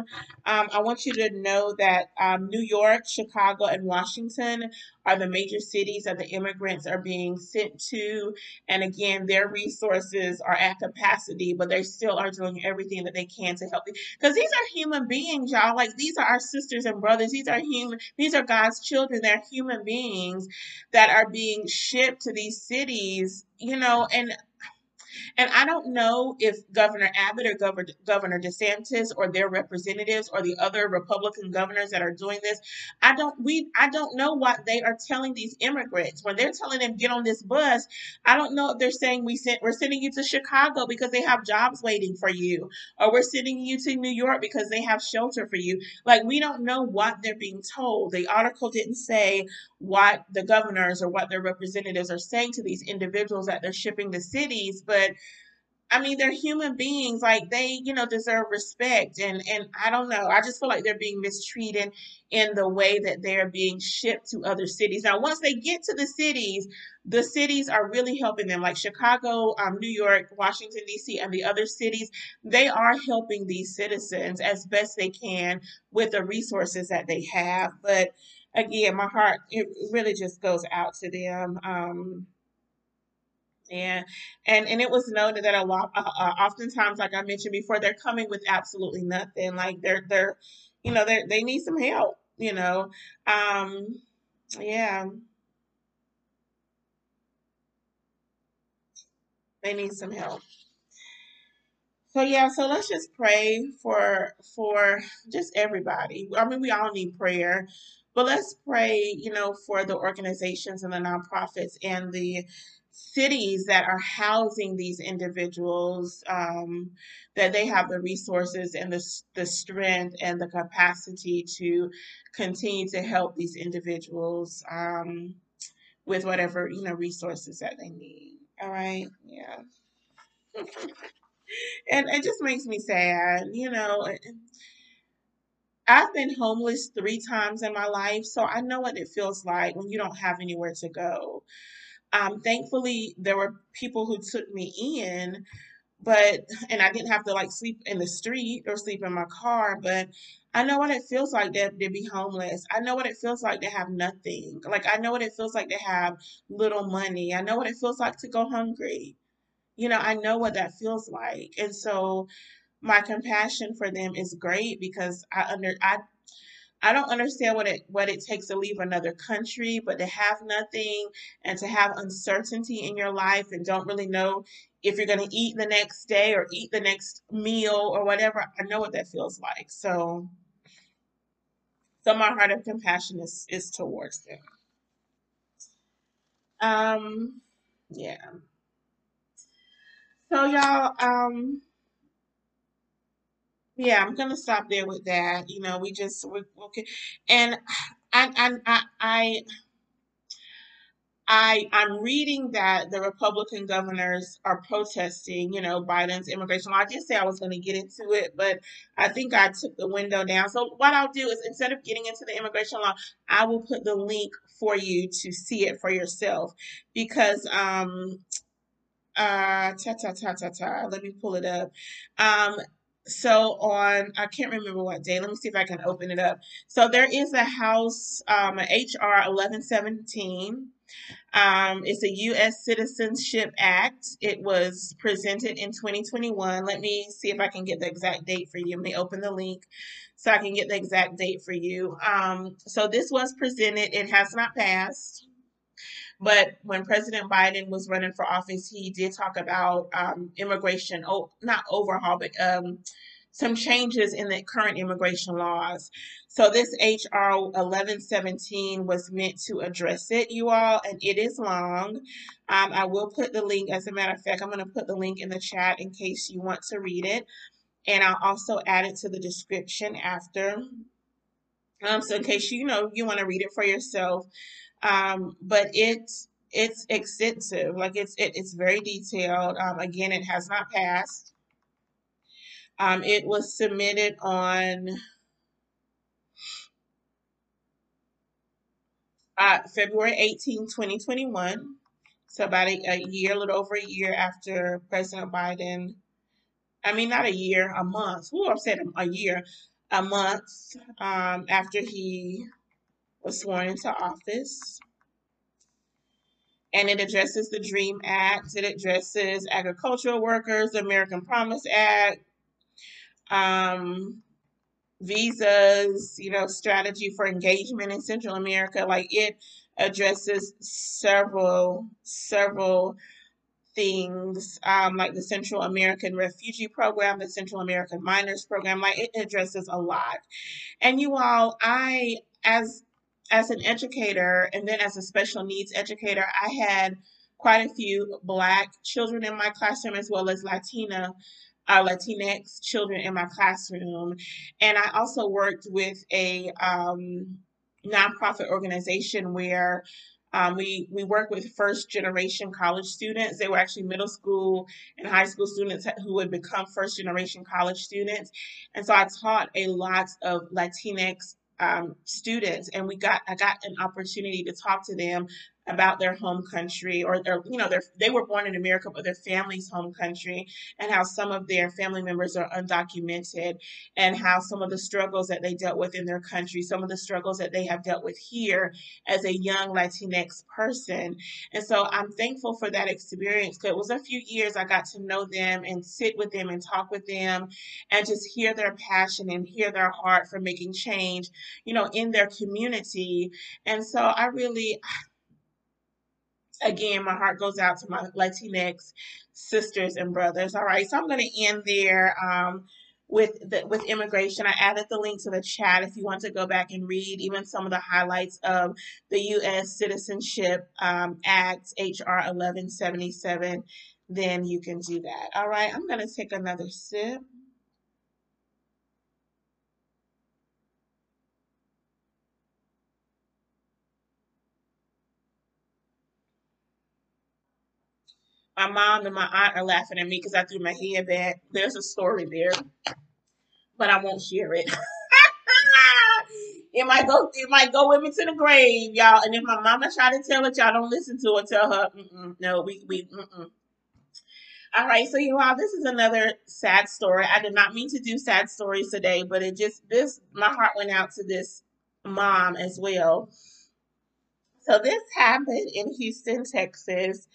Um, I want you to know that um, New York, Chicago, and Washington are the major cities that the immigrants are being sent to. And again, their resources are at capacity, but they still are doing everything that they can to help. Because these are human beings, y'all. Like these are our sisters and brothers. These are human. These are God's children. They're human beings that are being shipped to these cities. You know, and And I don't know if Governor Abbott or Governor, Governor DeSantis or their representatives or the other Republican governors that are doing this, I don't we I don't know what they are telling these immigrants when they're telling them get on this bus. I don't know if they're saying we sent we're sending you to Chicago because they have jobs waiting for you, or we're sending you to New York because they have shelter for you. Like we don't know what they're being told. The article didn't say what the governors or what their representatives are saying to these individuals that they're shipping to cities, but I mean, they're human beings. Like they, you know, deserve respect. And and I don't know. I just feel like they're being mistreated in the way that they're being shipped to other cities. Now, once they get to the cities, the cities are really helping them. Like Chicago, um, New York, Washington D.C., and the other cities, they are helping these citizens as best they can with the resources that they have. But again, my heart it really just goes out to them. Um, and and and it was noted that a lot uh, uh, oftentimes like i mentioned before they're coming with absolutely nothing like they're they're you know they they need some help you know um yeah they need some help so yeah so let's just pray for for just everybody i mean we all need prayer but let's pray you know for the organizations and the nonprofits and the cities that are housing these individuals um, that they have the resources and the, the strength and the capacity to continue to help these individuals um, with whatever you know resources that they need. All right? Yeah. And it just makes me sad you know I've been homeless three times in my life, so I know what it feels like when you don't have anywhere to go. Um, thankfully, there were people who took me in, but and I didn't have to like sleep in the street or sleep in my car. But I know what it feels like to, to be homeless. I know what it feels like to have nothing. Like I know what it feels like to have little money. I know what it feels like to go hungry. You know, I know what that feels like, and so my compassion for them is great because I under I I don't understand what it what it takes to leave another country, but to have nothing and to have uncertainty in your life and don't really know if you're going to eat the next day or eat the next meal or whatever. I know what that feels like. So so my heart of compassion is is towards them. Um yeah. So y'all um yeah, I'm gonna stop there with that. You know, we just we, okay, and I I I I I I'm reading that the Republican governors are protesting. You know, Biden's immigration law. I did say I was going to get into it, but I think I took the window down. So what I'll do is instead of getting into the immigration law, I will put the link for you to see it for yourself because um uh ta ta ta ta ta. Let me pull it up. Um so on i can't remember what day. Let me see if i can open it up. So there is a house um, hr 1117 um, it's a u.s citizenship act. It was presented in 2021 let me see if i can get the exact date for you. Let me open the link so i can get the exact date for you. Um, so this was presented. It has not passed but when President Biden was running for office, he did talk about um, immigration, oh, not overhaul, but um, some changes in the current immigration laws. So this HR 1117 was meant to address it, you all, and it is long. Um, I will put the link, as a matter of fact, I'm going to put the link in the chat in case you want to read it. And I'll also add it to the description after. Um, so in case you know you want to read it for yourself. Um, but it's it's extensive, like it's it, it's very detailed. Um, again, it has not passed. Um, it was submitted on uh, February 18, 2021. So about a, a year, a little over a year after President Biden. I mean, not a year, a month. Who I've said a year, a month um, after he was sworn into office. And it addresses the DREAM Act. It addresses agricultural workers, the American Promise Act, um, visas, you know, strategy for engagement in Central America. Like it addresses several, several things um, like the Central American Refugee Program, the Central American Minors Program. Like it addresses a lot. And you all, I as as an educator and then as a special needs educator, I had quite a few Black children in my classroom as well as Latina uh, Latinx children in my classroom. And I also worked with a um, nonprofit organization where um, we we work with first generation college students. They were actually middle school and high school students who would become first generation college students, and so I taught a lot of Latinx um, students, and we got I got an opportunity to talk to them about their home country or their you know their they were born in America but their family's home country and how some of their family members are undocumented and how some of the struggles that they dealt with in their country some of the struggles that they have dealt with here as a young Latinx person. And so I'm thankful for that experience because it was a few years I got to know them and sit with them and talk with them and just hear their passion and hear their heart for making change you know in their community. And so I really again, my heart goes out to my Latinx sisters and brothers. All right, so I'm going to end there um, with the, with immigration. I added the link to the chat if you want to go back and read even some of the highlights of the U.S. Citizenship um, Act HR 1177. Then you can do that. All right, I'm going to take another sip. My mom and my aunt are laughing at me because I threw my head back. There's a story there, but I won't share it. it might go. It might go with me to the grave, y'all. And if my mama try to tell it, y'all don't listen to it. Tell her, no, we we. Mm-mm. All right, so you all, this is another sad story. I did not mean to do sad stories today, but it just this my heart went out to this mom as well. So this happened in Houston, Texas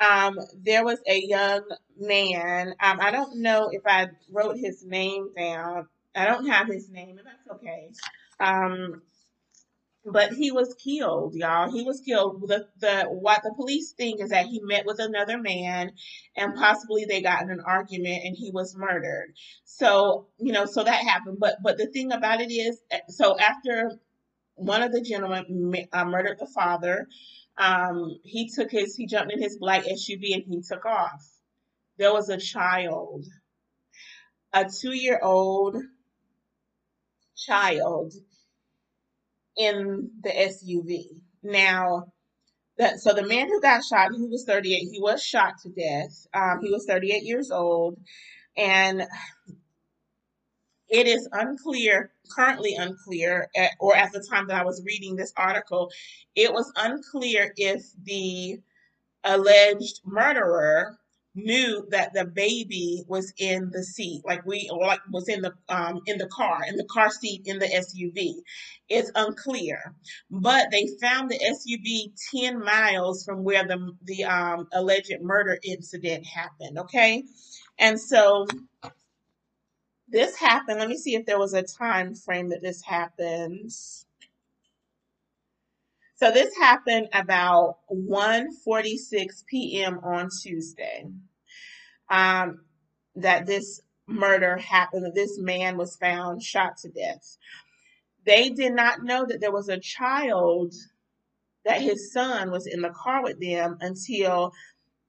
um, there was a young man. Um, I don't know if I wrote his name down. I don't have his name, and that's okay. Um, but he was killed, y'all. He was killed. The the what the police think is that he met with another man, and possibly they got in an argument, and he was murdered. So you know, so that happened. But but the thing about it is, eh, so after one of the gentlemen uh, murdered the father, um, he took his, he jumped in his black SUV and he took off. There was a child, a two year old child in the SUV. Now, that, so the man who got shot, he was 38, he was shot to death. Um, he was 38 years old. And it is unclear, currently unclear, at, or at the time that I was reading this article, it was unclear if the alleged murderer knew that the baby was in the seat like we like was in the um in the car in the car seat in the SUV it's unclear but they found the SUV 10 miles from where the the um alleged murder incident happened okay? And so this happened. Let me see if there was a time frame that this happens. So this happened about 1:46 p.m. on Tuesday. Um, that this murder happened. That this man was found shot to death. They did not know that there was a child that his son was in the car with them until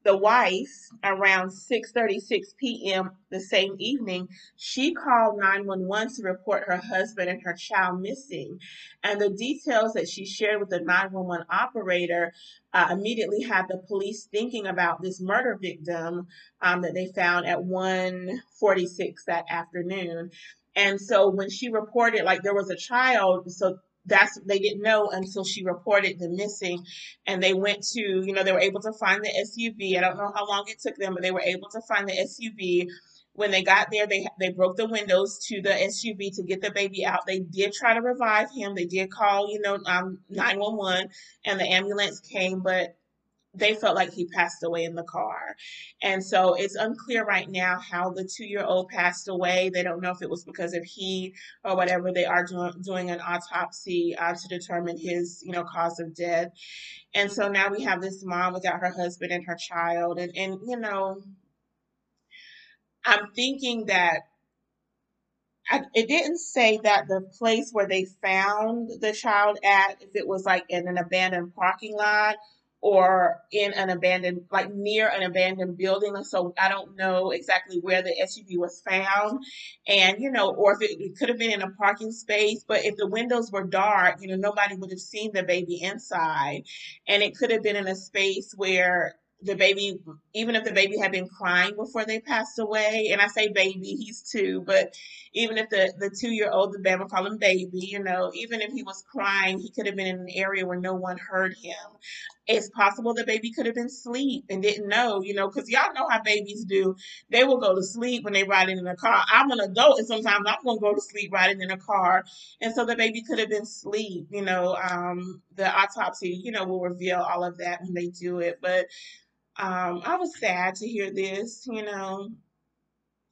the wife around 6:36 p.m. the same evening she called 911 to report her husband and her child missing and the details that she shared with the 911 operator uh, immediately had the police thinking about this murder victim um, that they found at 1:46 that afternoon and so when she reported like there was a child so that's they didn't know until she reported the missing and they went to you know they were able to find the suv i don't know how long it took them but they were able to find the suv when they got there they they broke the windows to the suv to get the baby out. They did try to revive him. They did call you know um, 911 and the ambulance came but they felt like he passed away in the car. And so it's unclear right now how the two year old passed away. They don't know if it was because of heat or whatever. They are doing, doing an autopsy uh, to determine his, you know, cause of death. And so now we have this mom without her husband and her child. And, and you know, I'm thinking that I, it didn't say that the place where they found the child at, if it was like in an abandoned parking lot or in an abandoned, like near an abandoned building. So I don't know exactly where the SUV was found. And, you know, or if it, it could have been in a parking space, but if the windows were dark, you know, nobody would have seen the baby inside. And it could have been in a space where the baby, even if the baby had been crying before they passed away, and I say baby, he's two, but even if the, the two year old, the Bama call him baby, you know, even if he was crying, he could have been in an area where no one heard him. It's possible the baby could have been asleep and didn't know, you know, because y'all know how babies do. They will go to sleep when they ride in a car. I'm an adult, and sometimes I'm going to go to sleep riding in a car. And so the baby could have been asleep, you know. Um, the autopsy, you know, will reveal all of that when they do it. But um, I was sad to hear this, you know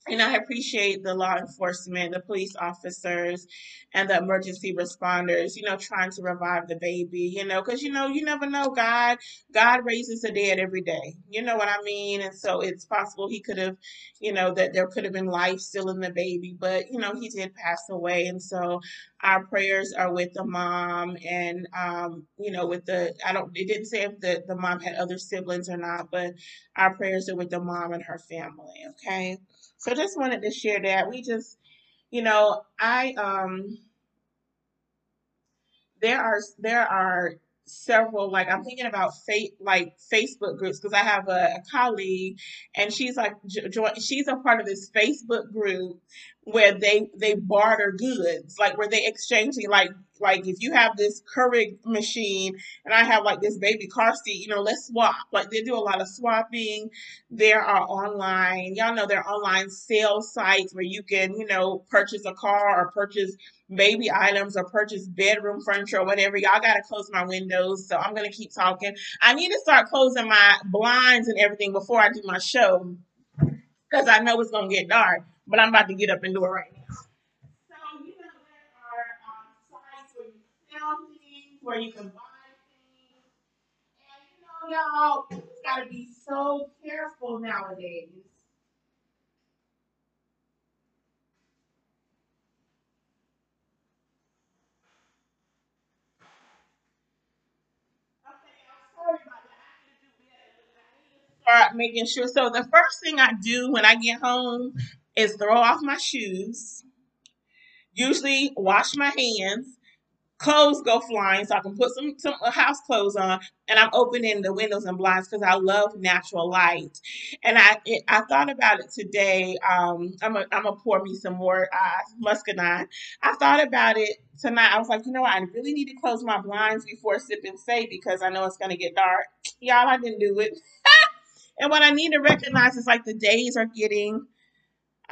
and I appreciate the law enforcement, the police officers, and the emergency responders, you know, trying to revive the baby, you know, because, you know, you never know. God, God raises the dead every day. You know what I mean? And so it's possible he could have, you know, that there could have been life still in the baby, but, you know, he did pass away. And so our prayers are with the mom and, um, you know, with the, I don't, it didn't say if the, the mom had other siblings or not, but our prayers are with the mom and her family. Okay. So just wanted to share that. We just, you know, I um there are there are several like I'm thinking about fate like Facebook groups because I have a, a, colleague and she's like jo- she's a part of this Facebook group where they they barter goods like where they exchanging like like if you have this Keurig machine and I have like this baby car seat, you know, let's swap. Like they do a lot of swapping. There are online, y'all know there are online sales sites where you can, you know, purchase a car or purchase baby items or purchase bedroom furniture or whatever. Y'all gotta close my windows, so I'm gonna keep talking. I need to start closing my blinds and everything before I do my show because I know it's gonna get dark. But I'm about to get up and do it right now. So you know there are um, sites where you sell things, where you can buy things, and you know y'all gotta be so careful nowadays. To to start making sure. So the first thing I do when I get home is throw off my shoes. Usually wash my hands. Clothes go flying, so I can put some some uh, house clothes on, and I'm opening the windows and blinds because I love natural light. And I it, I thought about it today. Um, I'm a, I'm gonna pour me some more uh, muscadine. I thought about it tonight. I was like, you know what? I really need to close my blinds before sip and say because I know it's gonna get dark. Y'all, I didn't do it. and what I need to recognize is like the days are getting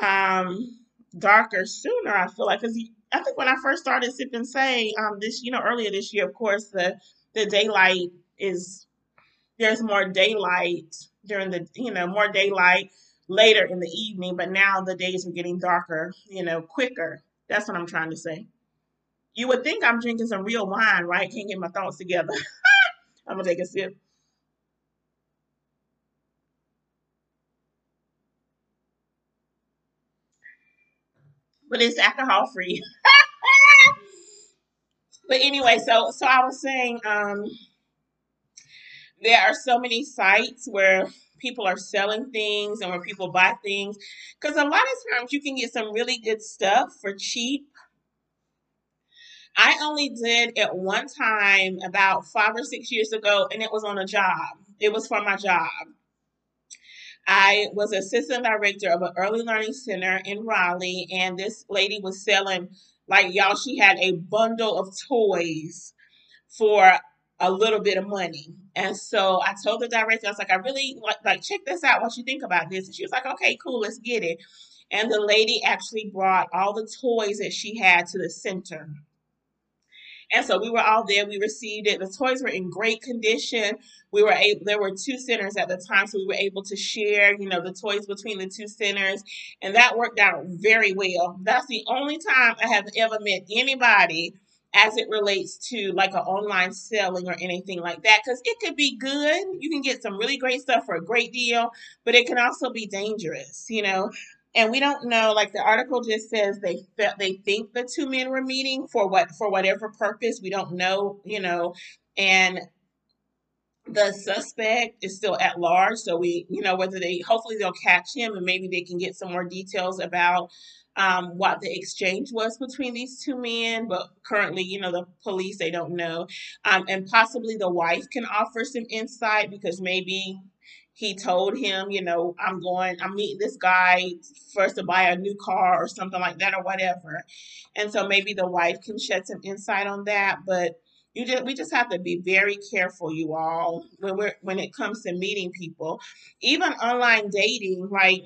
um darker sooner. I feel like because I think when I first started Sip and Say um this you know earlier this year, of course the the daylight is there's more daylight during the you know more daylight later in the evening, but now the days are getting darker, you know, quicker. That's what I'm trying to say. You would think I'm drinking some real wine, right? Can't get my thoughts together. I'm gonna take a sip, but it's alcohol free. but anyway, so so I was saying, um, there are so many sites where people are selling things and where people buy things because a lot of times you can get some really good stuff for cheap. I only did it one time about five or six years ago, and it was on a job. It was for my job. I was assistant director of an early learning center in Raleigh, and this lady was selling, like, y'all, she had a bundle of toys for a little bit of money. And so I told the director, I was like, I really like, like check this out. What you think about this? And she was like, okay, cool, let's get it. And the lady actually brought all the toys that she had to the center. And so we were all there. We received it. The toys were in great condition. We were able. There were two centers at the time, so we were able to share, you know, the toys between the two centers, and that worked out very well. That's the only time I have ever met anybody as it relates to like an online selling or anything like that because it could be good you can get some really great stuff for a great deal but it can also be dangerous you know and we don't know like the article just says they felt they think the two men were meeting for what for whatever purpose. We don't know you know. And the suspect is still at large so we you know whether they hopefully they'll catch him and maybe they can get some more details about um, what the exchange was between these two men. But currently you know the police they don't know. Um, and possibly the wife can offer some insight because maybe he told him, you know, I'm going, I'm meeting this guy first to buy a new car or something like that or whatever. And so maybe the wife can shed some insight on that. But you just we just have to be very careful, you all, when we're when it comes to meeting people. Even online dating, like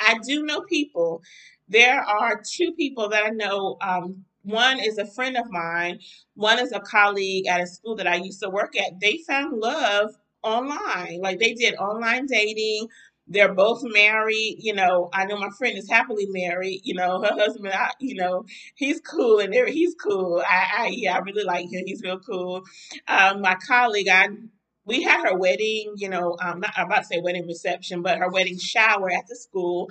I do know people. There are two people that I know. Um, one is a friend of mine. One is a colleague at a school that I used to work at. They found love online. Like they did online dating. They're both married. You know, I know my friend is happily married. You know, her husband, I, you know, he's cool and he's cool. I, I, yeah, I really like him. He's real cool. Um, my colleague, I, we had her wedding, you know, um, not, I'm about to say wedding reception, but her wedding shower at the school.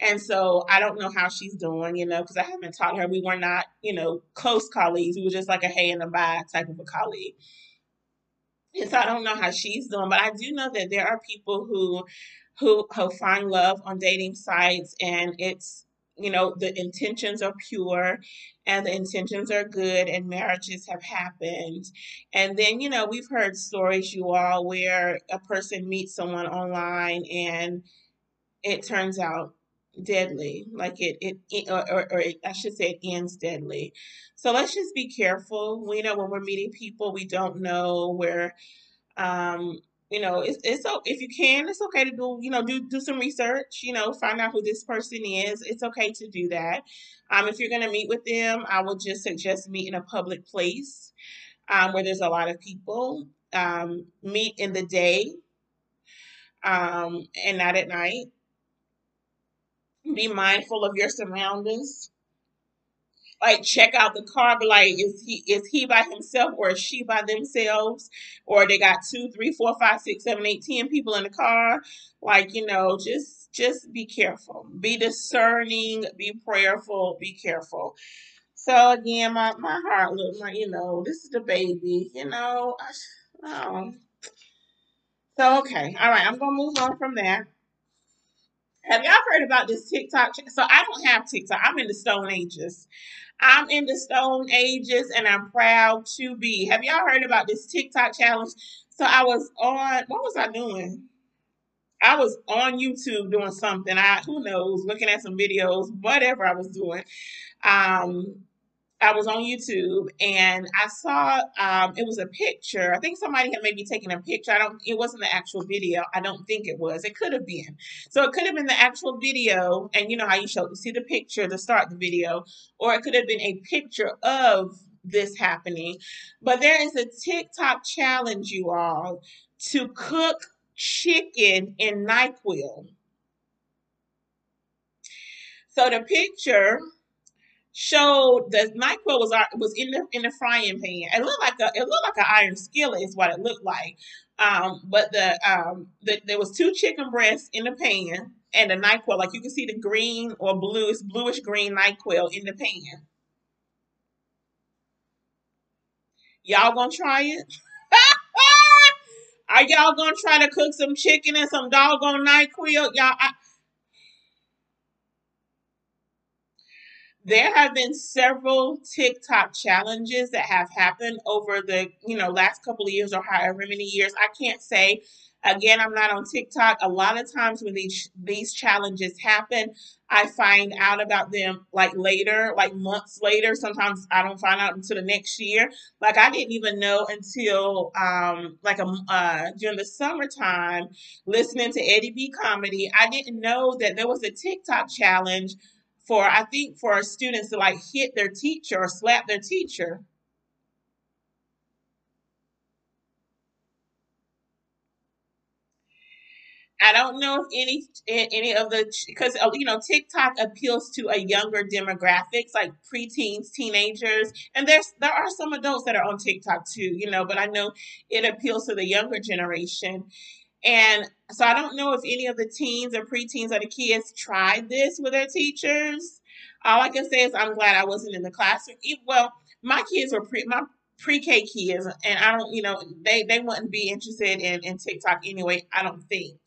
And so I don't know how she's doing, you know, because I haven't taught her. We were not, you know, close colleagues. We were just like a hey and a bye type of a colleague. And so I don't know how she's doing, but I do know that there are people who who who find love on dating sites and it's you know the intentions are pure and the intentions are good and marriages have happened. And then you know we've heard stories you all where a person meets someone online and it turns out deadly like it it, or, or it, i should say it ends deadly. So let's just be careful we know when we're meeting people we don't know where um you know it's, it's so if you can it's okay to do you know do do some research you know find out who this person is it's okay to do that. Um if you're going to meet with them i would just suggest meet in a public place um, where there's a lot of people um meet in the day um and not at night be mindful of your surroundings. Like check out the car, but like is he is he by himself or is she by themselves? Or they got two, three, four, five, six, seven, eight, ten people in the car. Like, you know, just just be careful. Be discerning, be prayerful, be careful. So again, my, my heart look like, you know, this is the baby, you know. Oh. So okay. All right, I'm gonna move on from that. Have y'all heard about this TikTok? So I don't have TikTok. I'm in the Stone Ages. I'm in the Stone Ages and I'm proud to be. Have y'all heard about this TikTok challenge? So I was on, what was I doing? I was on YouTube doing something. I who knows, looking at some videos, whatever I was doing. Um, I was on YouTube and I saw um, it was a picture. I think somebody had maybe taken a picture. I don't. It wasn't the actual video. I don't think it was. It could have been. So it could have been the actual video, and you know how you show you see the picture to start the video, or it could have been a picture of this happening. But there is a TikTok challenge, you all, to cook chicken in Nyquil. So the picture showed the NyQuil was was in the in the frying pan. It looked like a it looked like an iron skillet is what it looked like. Um, but the um the, there was two chicken breasts in the pan and the NyQuil, like you can see the green or bluish bluish green NyQuil in the pan. Y'all gonna try it? Are y'all gonna try to cook some chicken and some doggone NyQuil? Y'all, there have been several TikTok challenges that have happened over the you know last couple of years or however many years. I can't say. Again, I'm not on TikTok. A lot of times when these these challenges happen, I find out about them like later, like months later. Sometimes I don't find out until the next year. Like I didn't even know until um like a uh, during the summertime, listening to Eddie B comedy. I didn't know that there was a TikTok challenge for I think for students to like hit their teacher or slap their teacher. I don't know if any any of the because uh, you know TikTok appeals to a younger demographics like preteens, teenagers, and there's there are some adults that are on TikTok too, you know. But I know it appeals to the younger generation, and so I don't know if any of the teens or preteens or the kids tried this with their teachers. All I can say is I'm glad I wasn't in the classroom. Well, my kids were pre my pre-K kids, and I don't, you know, they they wouldn't be interested in in TikTok anyway. I don't think.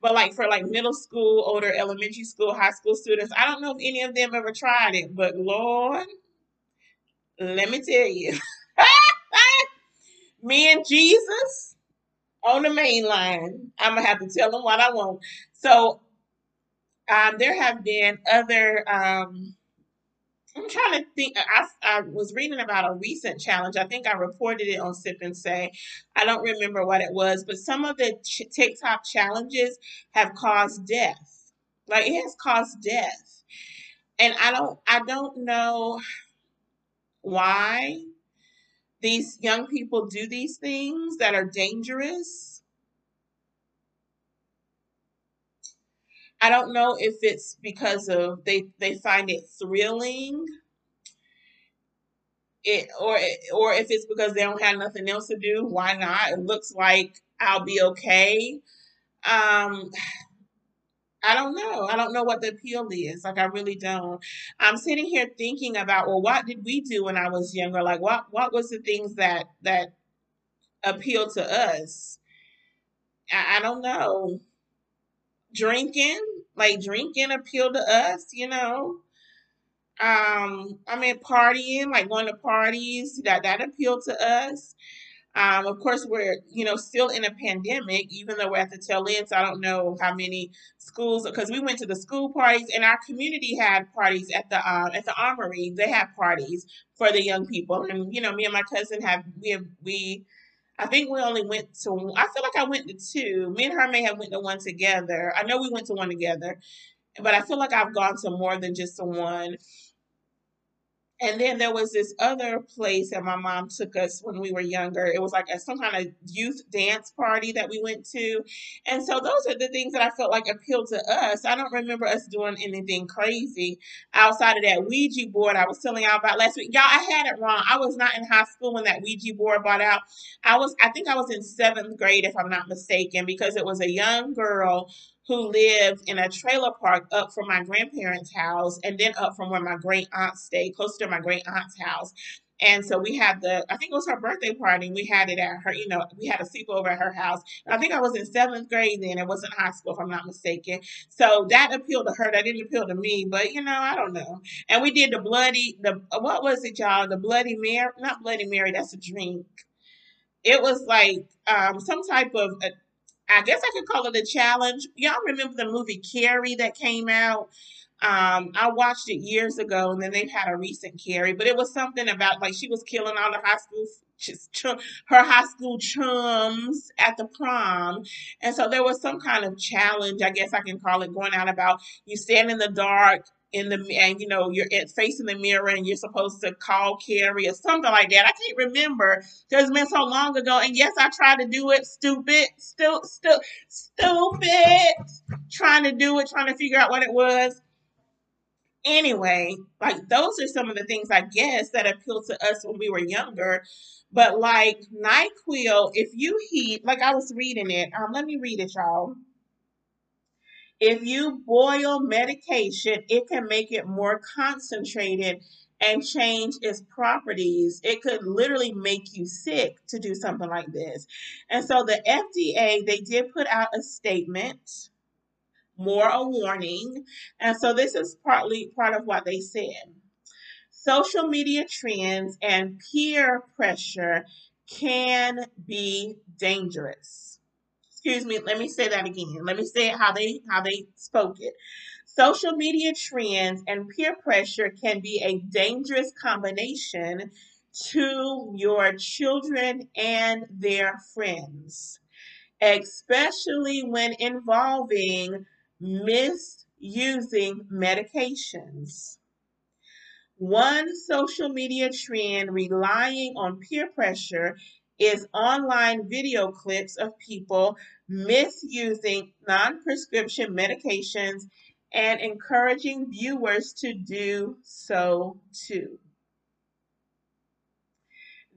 But like for like middle school, older elementary school, high school students, I don't know if any of them ever tried it, but Lord, let me tell you, me and Jesus on the main line, I'm gonna have to tell them what I want. So um, there have been other um, I'm trying to think. I, I was reading about a recent challenge. I think I reported it on Sip and Say. I don't remember what it was, but some of the ch- TikTok challenges have caused death. Like it has caused death, and I don't. I don't know why these young people do these things that are dangerous. I don't know if it's because of they they find it thrilling. It or or if it's because they don't have nothing else to do why not? It looks like I'll be okay. Um I don't know. I don't know what the appeal is. Like I really don't. I'm sitting here thinking about well, what did we do when I was younger? Like what what was the things that that appeal to us? I, I don't know. Drinking, like drinking appeal to us, you know. Um, I mean partying, like going to parties, that that appeal to us. Um, of course, we're you know still in a pandemic, even though we're at the tail end. So I don't know how many schools because we went to the school parties, and our community had parties at the uh, at the armory. They had parties for the young people, and you know, me and my cousin have we have we. I think we only went to. I feel like I went to two. Me and her may have went to one together. I know we went to one together, but I feel like I've gone to more than just the one. And then there was this other place that my mom took us when we were younger. It was like a, some kind of youth dance party that we went to. And so those are the things that I felt like appealed to us. I don't remember us doing anything crazy outside of that Ouija board I was telling y'all about last week. Y'all, I had it wrong. I was not in high school when that Ouija board bought out. I was, I think I was in seventh grade, if I'm not mistaken, because it was a young girl who lived in a trailer park up from my grandparents' house and then up from where my great aunt stayed, close to my great aunt's house. And so we had the, I think it was her birthday party. We had it at her, you know, we had a sleepover at her house. And I think I was in seventh grade then. It wasn't high school, if I'm not mistaken. So that appealed to her. That didn't appeal to me. But, you know, I don't know. And we did the bloody, the, what was it, y'all? The Bloody Mary, not Bloody Mary, that's a drink. It was like um, some type of, a, I guess I could call it a challenge. Y'all remember the movie Carrie that came out? Um, I watched it years ago, and then they've had a recent Carrie, but it was something about like she was killing all the high school her high school chums at the prom. And so there was some kind of challenge, I guess I can call it, going out about you stand in the dark in the and you know you're facing the mirror and you're supposed to call Carrie or something like that. I can't remember because it's been so long ago. And yes, I tried to do it. Stupid, still, still, stupid. Trying to do it, trying to figure out what it was. Anyway, like those are some of the things I guess that appealed to us when we were younger. But like NyQuil, if you heat, like I was reading it. Um, let me read it, y'all. If you boil medication, it can make it more concentrated and change its properties. It could literally make you sick to do something like this. And so the FDA, they did put out a statement, more a warning. And so this is partly part of what they said. Social media trends and peer pressure can be dangerous excuse me, let me say that again. Let me say how they how they spoke it. Social media trends and peer pressure can be a dangerous combination to your children and their friends, especially when involving misusing medications. One social media trend relying on peer pressure is online video clips of people misusing non prescription medications and encouraging viewers to do so too.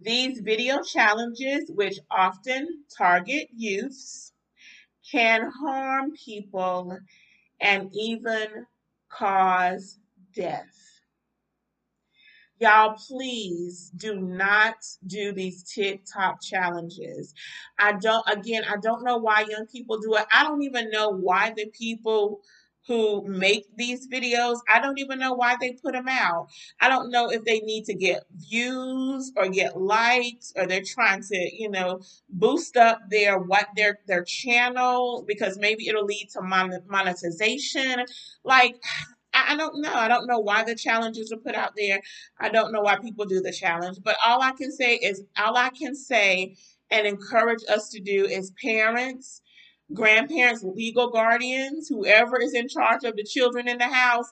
These video challenges, which often target youths, can harm people and even cause death. Y'all, please do not do these TikTok challenges. I don't, again, I don't know why young people do it. I don't even know why the people who make these videos, I don't even know why they put them out. I don't know if they need to get views or get likes or they're trying to, you know, boost up their what their their channel because maybe it'll lead to monetization. Like I, don't know. I don't know why the challenges are put out there. I don't know why people do the challenge. But all I can say is, all I can say and encourage us to do is parents, grandparents, legal guardians, whoever is in charge of the children in the house,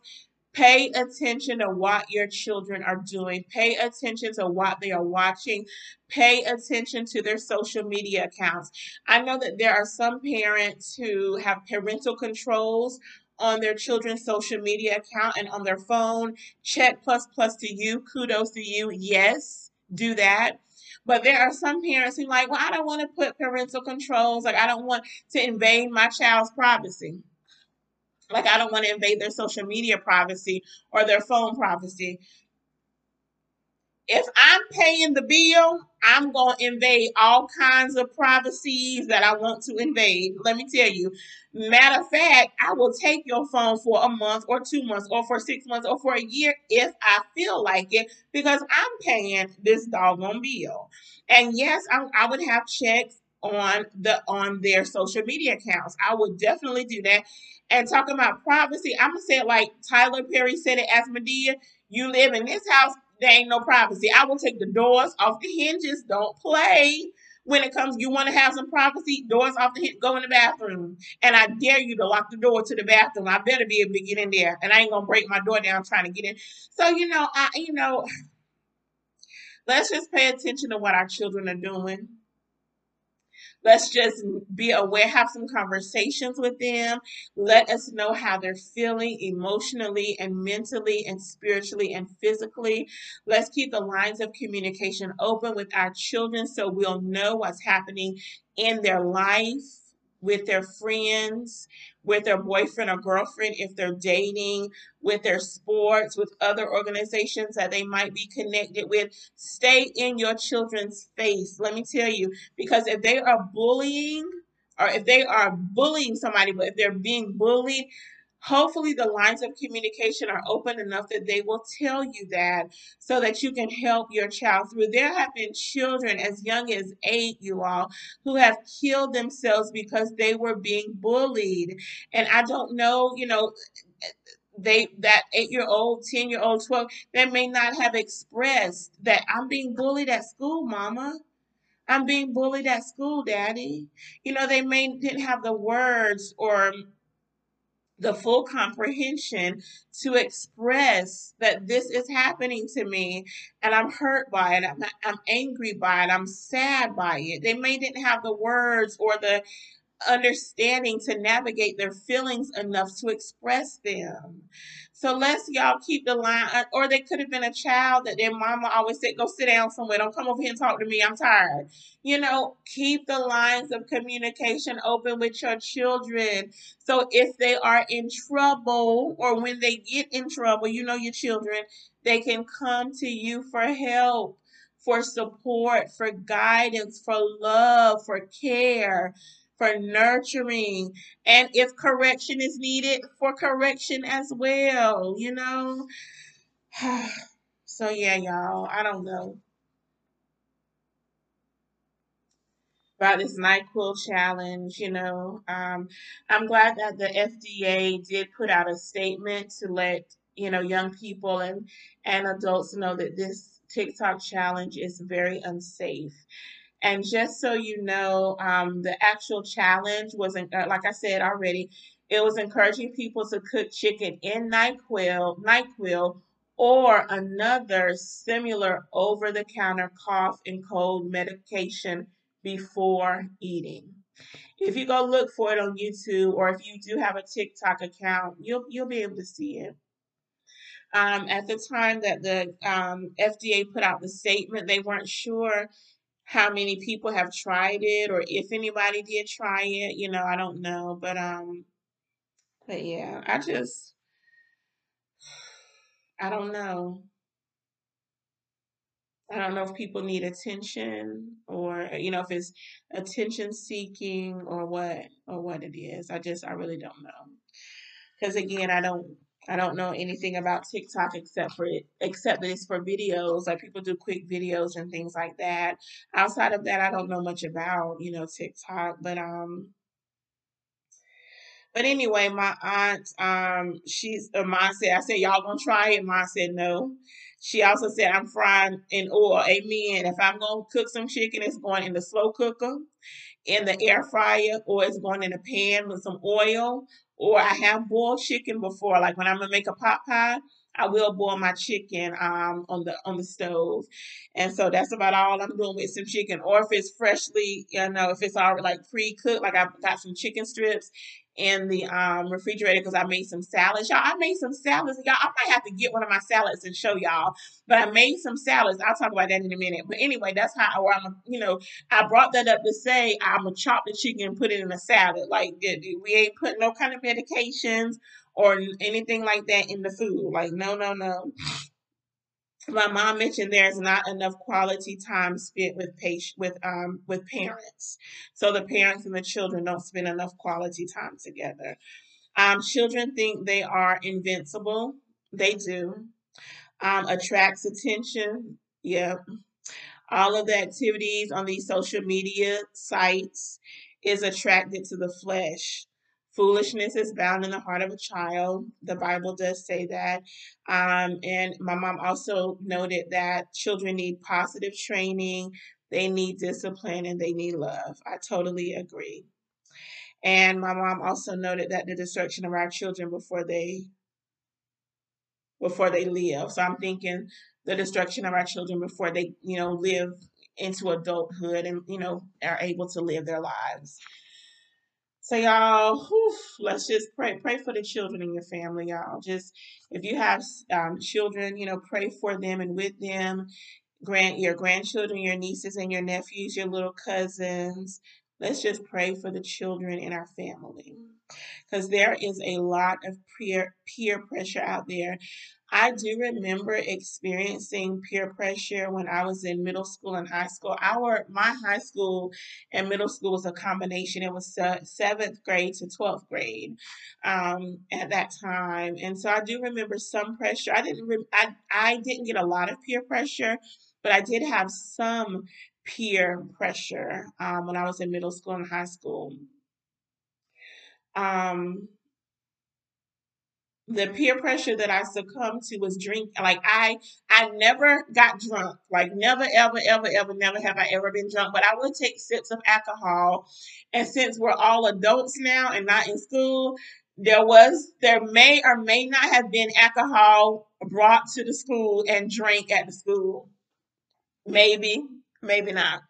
Pay attention to what your children are doing. Pay attention to what they are watching. Pay attention to their social media accounts. I know that there are some parents who have parental controls on their children's social media account and on their phone. Check plus plus to you. Kudos to you. Yes, do that. But there are some parents who like, well, I don't want to put parental controls. Like, I don't want to invade my child's privacy. Like, I don't want to invade their social media privacy or their phone privacy if I'm paying the bill, I'm going to invade all kinds of privacies that I want to invade. Let me tell you. Matter of fact, I will take your phone for a month or two months or for six months or for a year if I feel like it because I'm paying this doggone bill. And yes, I, I would have checks on the on their social media accounts. I would definitely do that. And talking about privacy, I'm gonna say it like Tyler Perry said it as Madea. You live in this house, there ain't no privacy. I will take the doors off the hinges. Don't play. When it comes, you want to have some privacy, doors off the hinge, go in the bathroom. And I dare you to lock the door to the bathroom. I better be able to get in there. And I ain't gonna break my door down trying to get in. So, you know, I you know, let's just pay attention to what our children are doing Let's just be aware, have some conversations with them. Let us know how they're feeling emotionally and mentally and spiritually and physically. Let's keep the lines of communication open with our children so we'll know what's happening in their life with their friends, with their boyfriend or girlfriend if they're dating, with their sports, with other organizations that they might be connected with. Stay in your children's face. Let me tell you, because if they are bullying, or if they are bullying somebody, but if they're being bullied, Hopefully, the lines of communication are open enough that they will tell you that so that you can help your child through. There have been children as young as eight, you all, who have killed themselves because they were being bullied. And I don't know, you know, they that eight year old, 10 year old, 12, they may not have expressed that I'm being bullied at school, mama. I'm being bullied at school, daddy. You know, they may didn't have the words or the full comprehension to express that this is happening to me and I'm hurt by it. I'm, I'm angry by it. I'm sad by it. They may didn't have the words or the understanding to navigate their feelings enough to express them. So let's y'all keep the line, or they could have been a child that their mama always said, go sit down somewhere. Don't come over here and talk to me. I'm tired. You know, keep the lines of communication open with your children. So if they are in trouble or when they get in trouble, you know, your children, they can come to you for help for support, for guidance, for love, for care for nurturing, and if correction is needed, for correction as well, you know? so, yeah, y'all, I don't know. About this NyQuil challenge, you know, um, I'm glad that the FDA did put out a statement to let you know young people and and adults know that this TikTok challenge is very unsafe and just so you know, um, the actual challenge was, uh, like I said already, it was encouraging people to cook chicken in NyQuil, NyQuil or another similar over the counter cough and cold medication before eating. If you go look for it on YouTube or if you do have a TikTok account, you'll you'll be able to see it. Um, at the time that the um, FDA put out the statement, they weren't sure how many people have tried it or if anybody did try it. You know, I don't know, but um, but yeah, I just I don't know. I don't know if people need attention or you know if it's attention seeking or what or what it is. I just I really don't know. Cuz again, I don't I don't know anything about TikTok except for it except that it's for videos. Like people do quick videos and things like that. Outside of that, I don't know much about, you know, TikTok, but um but anyway, my aunt, um, she's uh, mom said, I said, y'all gonna try it? Mom said no. She also said, I'm frying in oil. Amen. If I'm gonna cook some chicken, it's going in the slow cooker, in the air fryer, or it's going in a pan with some oil. Or I have boiled chicken before, like when I'm gonna make a pot pie. I will boil my chicken um, on the on the stove, and so that's about all I'm doing with some chicken. Or if it's freshly, you know, if it's already like pre cooked, like I've got some chicken strips in the um, refrigerator because I made some salads. Y'all, I made some salads. Y'all, I might have to get one of my salads and show y'all. But I made some salads. I'll talk about that in a minute. But anyway, that's how or I'm, you know, I brought that up to say I'm gonna chop the chicken and put it in a salad. Like we ain't putting no kind of medications or anything like that in the food. Like no, no, no my mom mentioned there's not enough quality time spent with patient with um with parents. So the parents and the children don't spend enough quality time together. Um children think they are invincible. They do. Um attracts attention. Yeah all of the activities on these social media sites is attracted to the flesh Foolishness is bound in the heart of a child. The Bible does say that. Um, and my mom also noted that children need positive training, they need discipline, and they need love. I totally agree. And my mom also noted that the destruction of our children before they before they live. So I'm thinking the destruction of our children before they, you know, live into adulthood and, you know, are able to live their lives. So y'all, whew, let's just pray. Pray for the children in your family, y'all. Just if you have um, children, you know, pray for them and with them. Grant your grandchildren, your nieces and your nephews, your little cousins. Let's just pray for the children in our family. Because there is a lot of peer peer pressure out there. I do remember experiencing peer pressure when I was in middle school and high school. Our my high school and middle school was a combination. It was seventh grade to twelfth grade um, at that time, and so I do remember some pressure. I didn't re- I I didn't get a lot of peer pressure, but I did have some peer pressure um, when I was in middle school and high school. Um, the peer pressure that I succumbed to was drink. Like I, I never got drunk. Like never, ever, ever, ever, never have I ever been drunk. But I would take sips of alcohol. And since we're all adults now and not in school, there was, there may or may not have been alcohol brought to the school and drank at the school. Maybe, maybe not.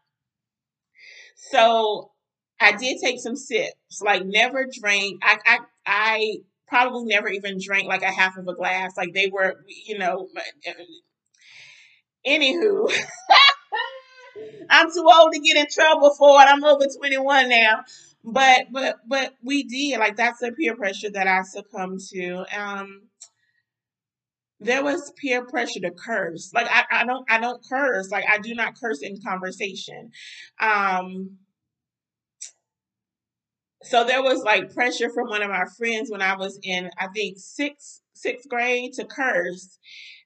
So I did take some sips. Like never drank. I, I, I probably never even drank like a half of a glass. Like they were, you know. Anywho, I'm too old to get in trouble for it. I'm over 21 now. But but but we did like that's the peer pressure that I succumbed to. Um there was peer pressure to curse. Like I, I don't I don't curse. Like I do not curse in conversation. Um so there was like pressure from one of my friends when I was in, I think sixth sixth grade to curse.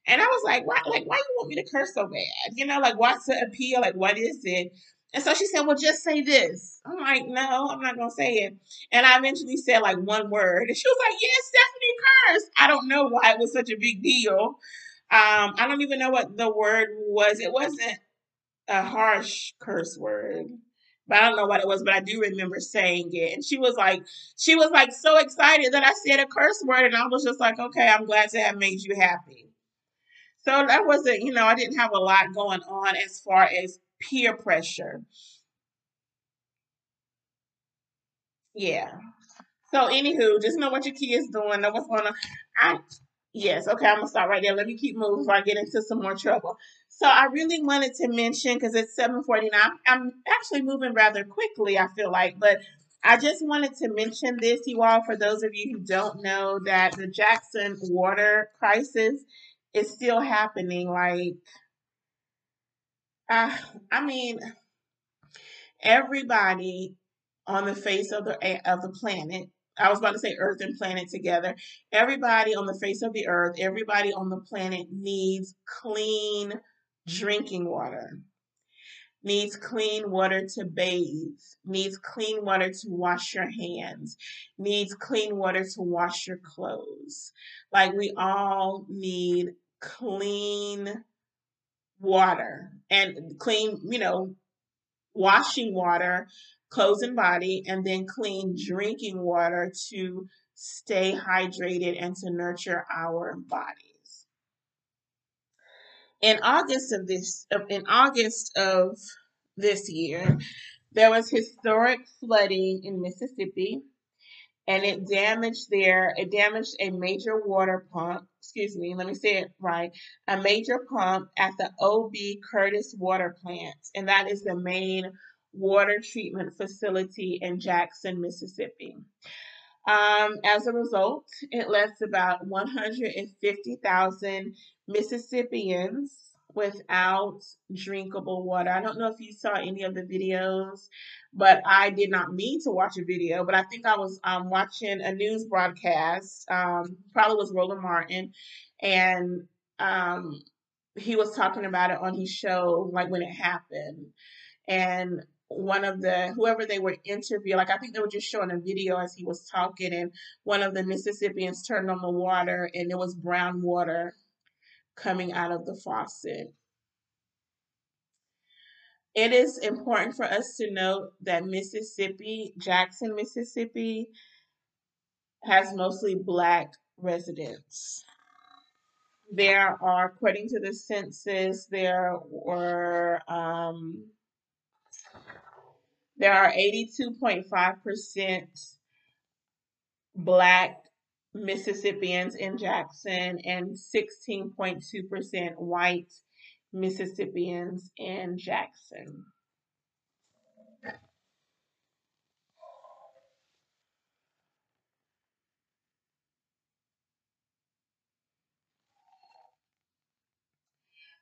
And I was like, why like why you want me to curse so bad? You know, like what's the appeal? Like what is it? And so she said, Well, just say this. I'm like, No, I'm not gonna say it. And I eventually said like one word. And she was like, Yes, Stephanie cursed. I don't know why it was such a big deal. Um, I don't even know what the word was. It wasn't a harsh curse word but I don't know what it was, but I do remember saying it. And she was like, she was like so excited that I said a curse word, and I was just like, okay, I'm glad to have made you happy. So that wasn't, you know, I didn't have a lot going on as far as peer pressure. Yeah. So anywho, just know what your kids doing, know what's going on. I yes, okay, I'm gonna stop right there. Let me keep moving before I get into some more trouble. So I really wanted to mention because it's 7:49. I'm actually moving rather quickly, I feel like, but I just wanted to mention this, you all, for those of you who don't know that the Jackson water crisis is still happening. Like, uh, I mean, everybody on the face of the of the planet. I was about to say earth and planet together. Everybody on the face of the earth, everybody on the planet needs clean drinking water. Needs clean water to bathe, needs clean water to wash your hands, needs clean water to wash your clothes. Like we all need clean water and clean, you know, washing water, clothes and body, and then clean drinking water to stay hydrated and to nurture our bodies. In August of this, in August of this year, there was historic flooding in Mississippi and it damaged their it damaged a major water pump excuse me let me say it right a major pump at the O.B. Curtis water plant and that is the main water treatment facility in jackson mississippi um, as a result it left about 150000 mississippians without drinkable water. I don't know if you saw any of the videos, but I did not mean to watch a video, but I think I was um, watching a news broadcast, um, probably was Roland Martin, and um, he was talking about it on his show, like when it happened. And one of the whoever they were interviewing, like I think they were just showing a video as he was talking, and one of the Mississippians turned on the water, and it was brown water coming out of the faucet. It is important for us to note that Mississippi, Jackson, Mississippi, has mostly Black residents. There are, according to the census, there were um, there are 82.5% Black Mississippians in Jackson and 16.2% white Mississippians in Jackson.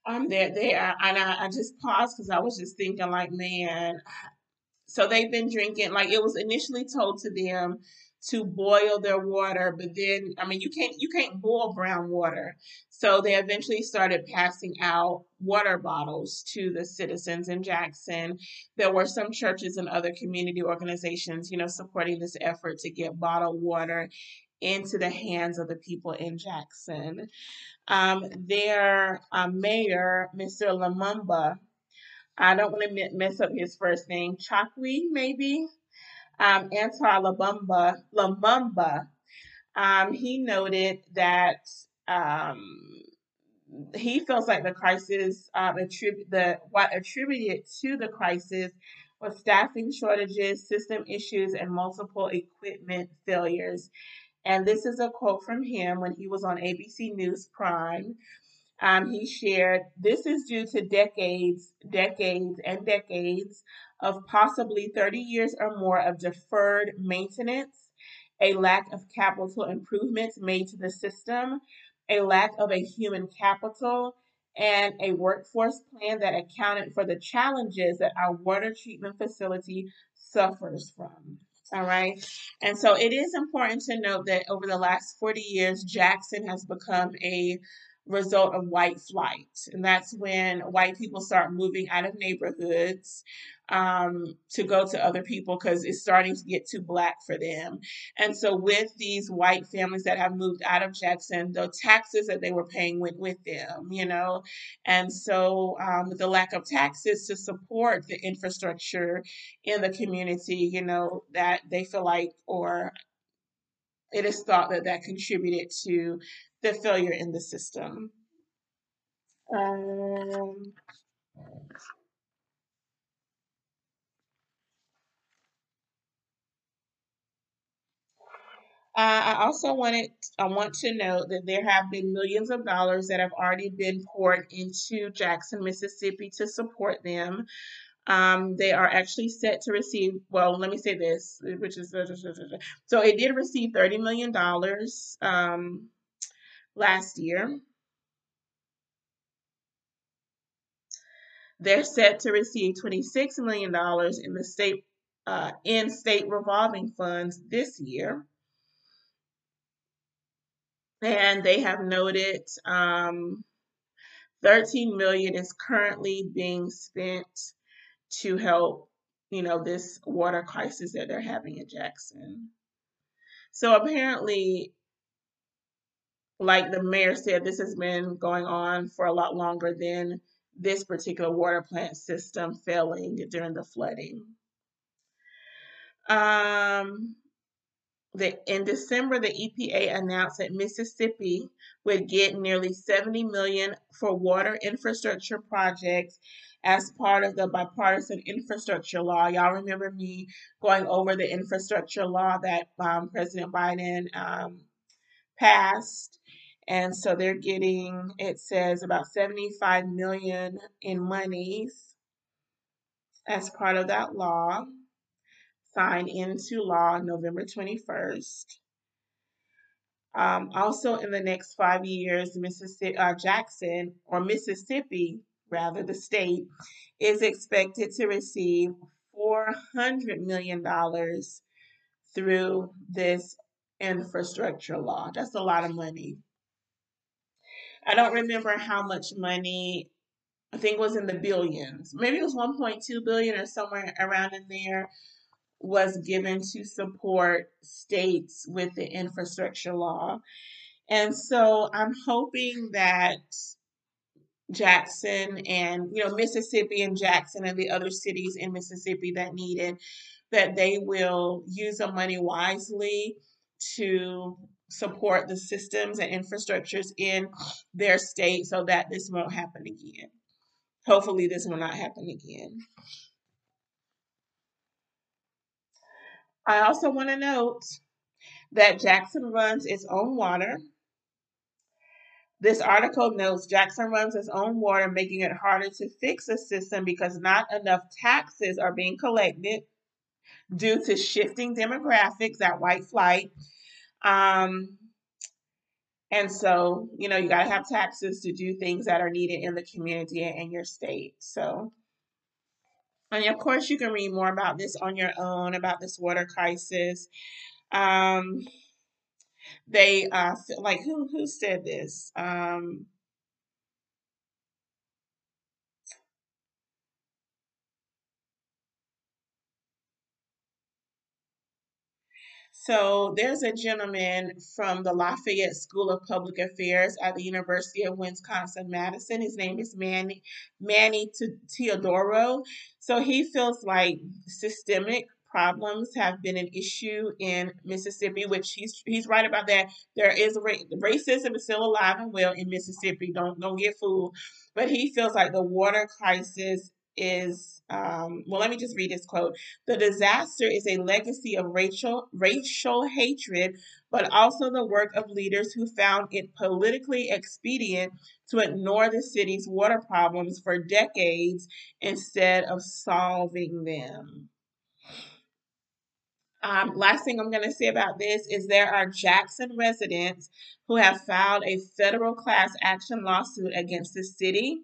Um, there, there, and I, I just paused because I was just thinking, like, man, so they've been drinking, like, it was initially told to them to boil their water, but then I mean you can't you can't boil brown water. So they eventually started passing out water bottles to the citizens in Jackson. There were some churches and other community organizations, you know, supporting this effort to get bottled water into the hands of the people in Jackson. Um, their uh, mayor, Mr. Lumumba, I don't want to mess up his first name, Chokwe, maybe um, Lumumba, Lumumba, um, he noted that um, he feels like the crisis um, attribute the what attributed to the crisis was staffing shortages, system issues, and multiple equipment failures. And this is a quote from him when he was on ABC News Prime. Um, he shared, This is due to decades, decades, and decades of possibly 30 years or more of deferred maintenance, a lack of capital improvements made to the system, a lack of a human capital, and a workforce plan that accounted for the challenges that our water treatment facility suffers from. All right. And so it is important to note that over the last 40 years, Jackson has become a result of white flight. And that's when white people start moving out of neighborhoods um, to go to other people because it's starting to get too black for them. And so, with these white families that have moved out of Jackson, the taxes that they were paying went with them, you know. And so, um, the lack of taxes to support the infrastructure in the community, you know, that they feel like, or it is thought that that contributed to the failure in the system. Um, I also wanted I want to note that there have been millions of dollars that have already been poured into Jackson, Mississippi to support them. Um, they are actually set to receive, well, let me say this, which is so it did receive $30 million um, last year. They're set to receive $26 million in the state uh, in state revolving funds this year and they have noted um, 13 million is currently being spent to help you know this water crisis that they're having in Jackson. So apparently like the mayor said this has been going on for a lot longer than this particular water plant system failing during the flooding. Um, the, in December, the EPA announced that Mississippi would get nearly 70 million for water infrastructure projects as part of the bipartisan infrastructure law. Y'all remember me going over the infrastructure law that um, President Biden um, passed. And so they're getting, it says about 75 million in monies as part of that law signed into law November 21st. Um, also, in the next five years, Mississippi, uh, Jackson, or Mississippi, rather, the state, is expected to receive $400 million through this infrastructure law. That's a lot of money. I don't remember how much money, I think was in the billions. Maybe it was 1.2 billion or somewhere around in there was given to support states with the infrastructure law. And so I'm hoping that Jackson and, you know, Mississippi and Jackson and the other cities in Mississippi that need it, that they will use the money wisely to support the systems and infrastructures in their state so that this won't happen again. Hopefully, this will not happen again. I also want to note that Jackson runs its own water. This article notes Jackson runs its own water, making it harder to fix the system because not enough taxes are being collected due to shifting demographics, that white flight. Um, and so, you know, you got to have taxes to do things that are needed in the community and your state. So, and of course, you can read more about this on your own about this water crisis. Um, they uh, like who who said this? Um, So there's a gentleman from the La Follette School of Public Affairs at the University of Wisconsin Madison. His name is Manny Manny Teodoro. So he feels like systemic problems have been an issue in Mississippi, which he's he's right about that. There is racism is still alive and well in Mississippi. Don't don't get fooled. But he feels like the water crisis is um, well let me just read this quote the disaster is a legacy of racial racial hatred but also the work of leaders who found it politically expedient to ignore the city's water problems for decades instead of solving them um, last thing I'm going to say about this is there are Jackson residents who have filed a federal class action lawsuit against the city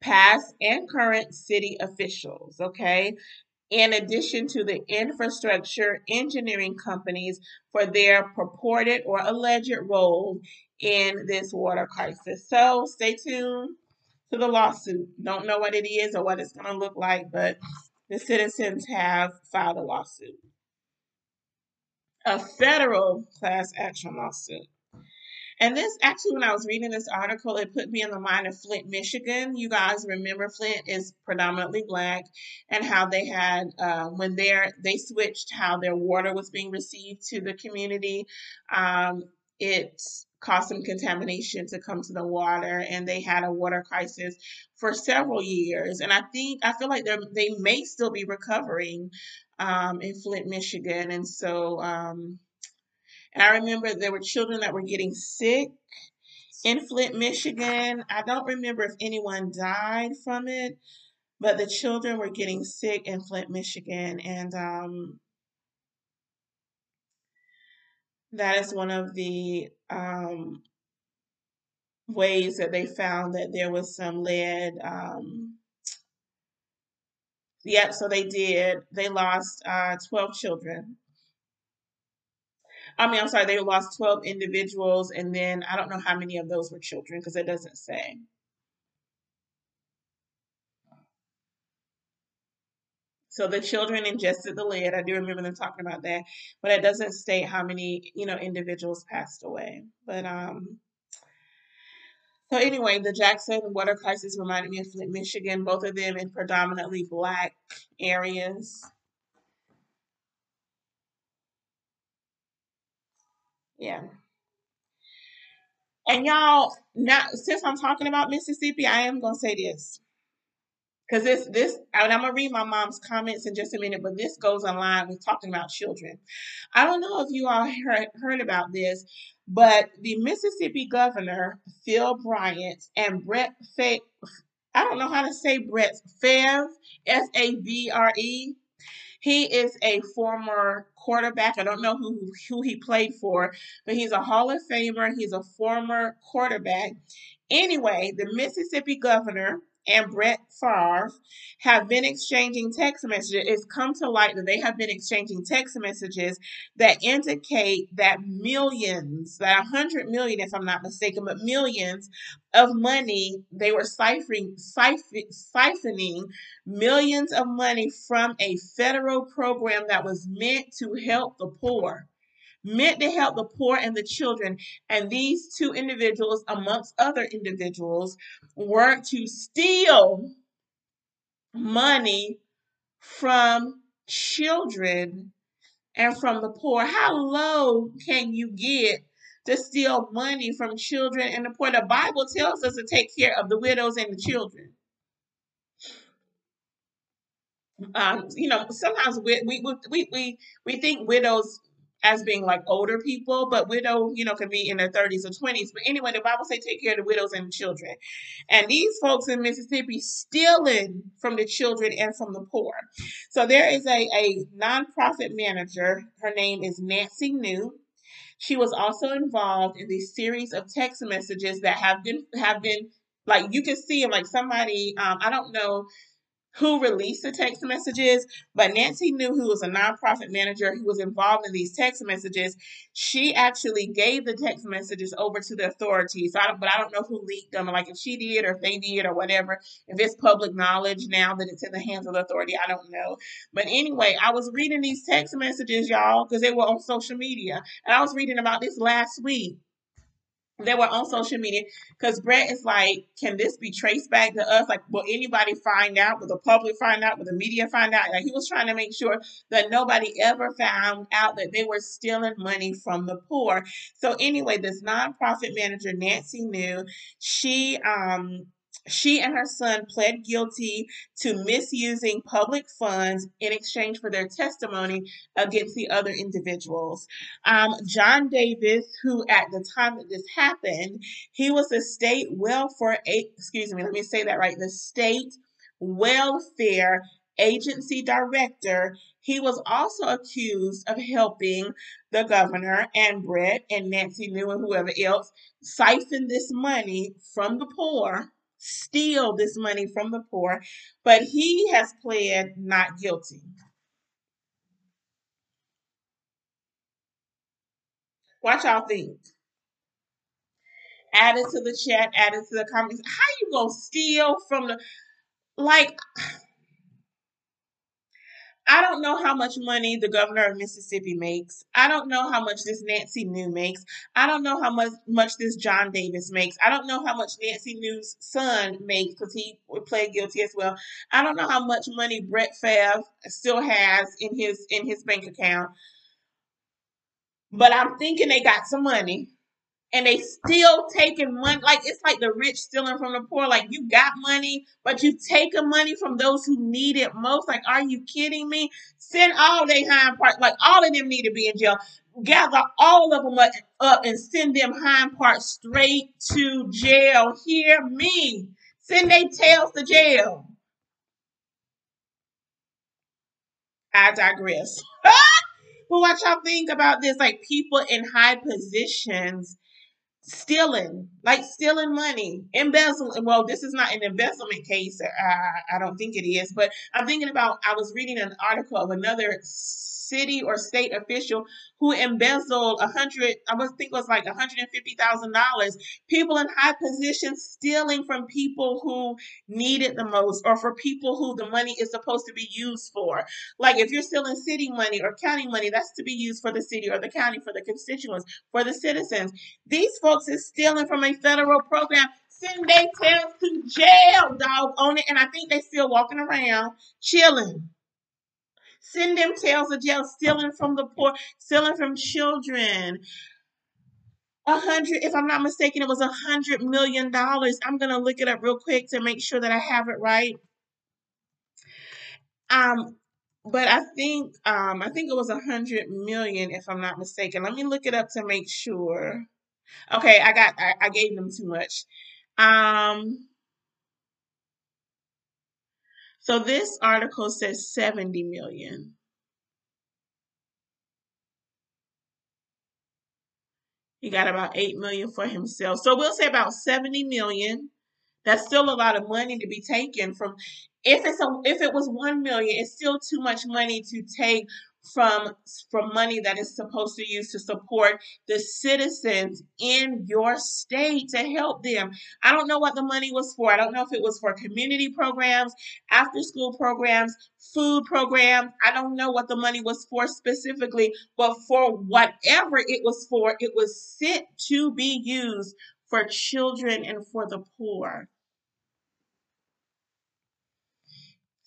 past and current city officials, okay? In addition to the infrastructure engineering companies for their purported or alleged role in this water crisis. So stay tuned to the lawsuit. Don't know what it is or what it's going to look like, but the citizens have filed a lawsuit. A federal class action lawsuit. And this actually, when I was reading this article, it put me in the mind of Flint, Michigan. You guys remember Flint is predominantly black, and how they had uh, when they they switched how their water was being received to the community. Um, it caused some contamination to come to the water, and they had a water crisis for several years. And I think I feel like they they may still be recovering um, in Flint, Michigan, and so. Um, I remember there were children that were getting sick in Flint, Michigan. I don't remember if anyone died from it, but the children were getting sick in Flint, Michigan, and um, that is one of the um, ways that they found that there was some lead. Um, yep, so they did. They lost uh, 12 children. I mean, I'm sorry, they lost 12 individuals, and then I don't know how many of those were children because it doesn't say. So the children ingested the lead. I do remember them talking about that, but it doesn't state how many, you know, individuals passed away. But um, so anyway, the Jackson water crisis reminded me of Flint, Michigan. Both of them in predominantly black areas. Yeah. And y'all, now since I'm talking about Mississippi, I am gonna say this. Because this, this, and I'm gonna read my mom's comments in just a minute, but this goes online with talking about children. I don't know if you all heard, heard about this, but the Mississippi governor, Phil Bryant, and Brett Fa- I don't know how to say Brett Favre, F A V R E. He is a former quarterback. I don't know who who he played for, but he's a Hall of Famer. He's a former quarterback. Anyway, the Mississippi governor and Brett Favre have been exchanging text messages. It's come to light that they have been exchanging text messages that indicate that millions, that 100 million, if I'm not mistaken, but millions of money, they were siphoning, siphoning millions of money from a federal program that was meant to help the poor meant to help the poor and the children. And these two individuals, amongst other individuals, worked to steal money from children and from the poor. How low can you get to steal money from children and the poor? The Bible tells us to take care of the widows and the children. Um, you know, sometimes we we we we, we think widows as being like older people, but widow, you know, can be in their 30s or 20s. But anyway, the Bible say take care of the widows and the children. And these folks in Mississippi stealing from the children and from the poor. So there is a, a nonprofit manager. Her name is Nancy New. She was also involved in the series of text messages that have been have been like you can see them like somebody um, I don't know who released the text messages, but Nancy New who was a nonprofit manager who was involved in these text messages, she actually gave the text messages over to the authorities. So I don't, but I don't know who leaked them, like if she did or if they did or whatever. If it's public knowledge now that it's in the hands of the authority, I don't know. But anyway, I was reading these text messages, y'all, because they were on social media, and I was reading about this last week they were on social media because Brett is like, can this be traced back to us? Like, will anybody find out? Will the public find out? Will the media find out? Like, he was trying to make sure that nobody ever found out that they were stealing money from the poor. So anyway, this nonprofit manager Nancy New she um she and her son pled guilty to misusing public funds in exchange for their testimony against the other individuals. Um, John Davis, who at the time that this happened, he was the state welfare, excuse me, let me say that right, the state welfare agency director. He was also accused of helping the governor and Brett and Nancy New and whoever else siphon this money from the poor steal this money from the poor, but he has pled not guilty. Watch y'all think. Add it to the chat, add it to the comments. How you gonna steal from the like I don't know how much money the governor of Mississippi makes. I don't know how much this Nancy New makes. I don't know how much much this John Davis makes. I don't know how much Nancy New's son makes because he pled guilty as well. I don't know how much money Brett Favre still has in his in his bank account. But I'm thinking they got some money. And they still taking money. Like it's like the rich stealing from the poor. Like you got money, but you taking money from those who need it most. Like, are you kidding me? Send all they hind parts. Like all of them need to be in jail. Gather all of them up and send them hind parts straight to jail. Hear me. Send their tails to jail. I digress. but what y'all think about this? Like people in high positions stealing, like stealing money, embezzling. Well, this is not an embezzlement case. Uh, I don't think it is, but I'm thinking about. I was reading an article of another city or state official who embezzled a hundred, I was think it was like $150,000. People in high positions stealing from people who need it the most or for people who the money is supposed to be used for. Like if you're stealing city money or county money, that's to be used for the city or the county, for the constituents, for the citizens. These folks is stealing from a federal program send their tails to jail, dog, on it. And I think they still walking around chilling. Send them tails to jail, stealing from the poor, stealing from children. A hundred, if I'm not mistaken, it was a hundred million dollars. I'm gonna look it up real quick to make sure that I have it right. Um, but I think um I think it was a hundred million, if I'm not mistaken. Let me look it up to make sure. Okay, I got I, I gave them too much. Um so this article says 70 million. He got about 8 million for himself. So we'll say about 70 million. That's still a lot of money to be taken from if it's a if it was 1 million, it's still too much money to take from from money that is supposed to use to support the citizens in your state to help them. I don't know what the money was for. I don't know if it was for community programs, after school programs, food programs. I don't know what the money was for specifically, but for whatever it was for, it was sent to be used for children and for the poor.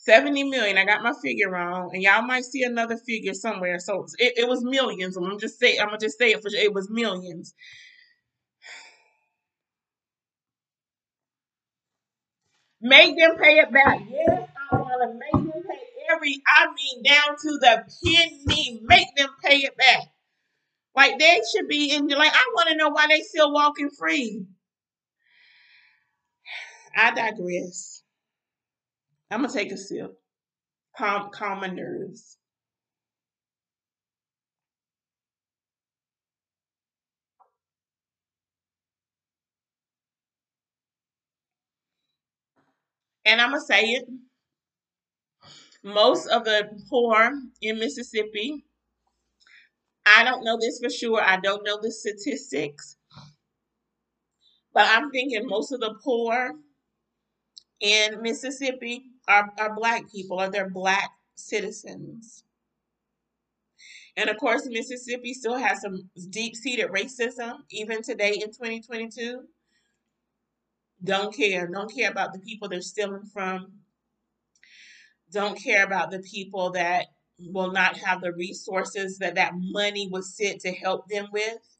70 million. I got my figure wrong, and y'all might see another figure somewhere. So it, it was millions. I'm just say I'm gonna just say it for it was millions. Make them pay it back. Yes, I want to make them pay every. I mean, down to the penny. Make them pay it back. Like they should be in. Like I want to know why they still walking free. I digress. I'm gonna take a sip. Calm, calm my nerves. And I'm gonna say it. Most of the poor in Mississippi, I don't know this for sure. I don't know the statistics, but I'm thinking most of the poor in Mississippi are, are black people or they're black citizens. And of course, Mississippi still has some deep seated racism, even today in 2022. Don't care. Don't care about the people they're stealing from. Don't care about the people that will not have the resources that that money was sent to help them with.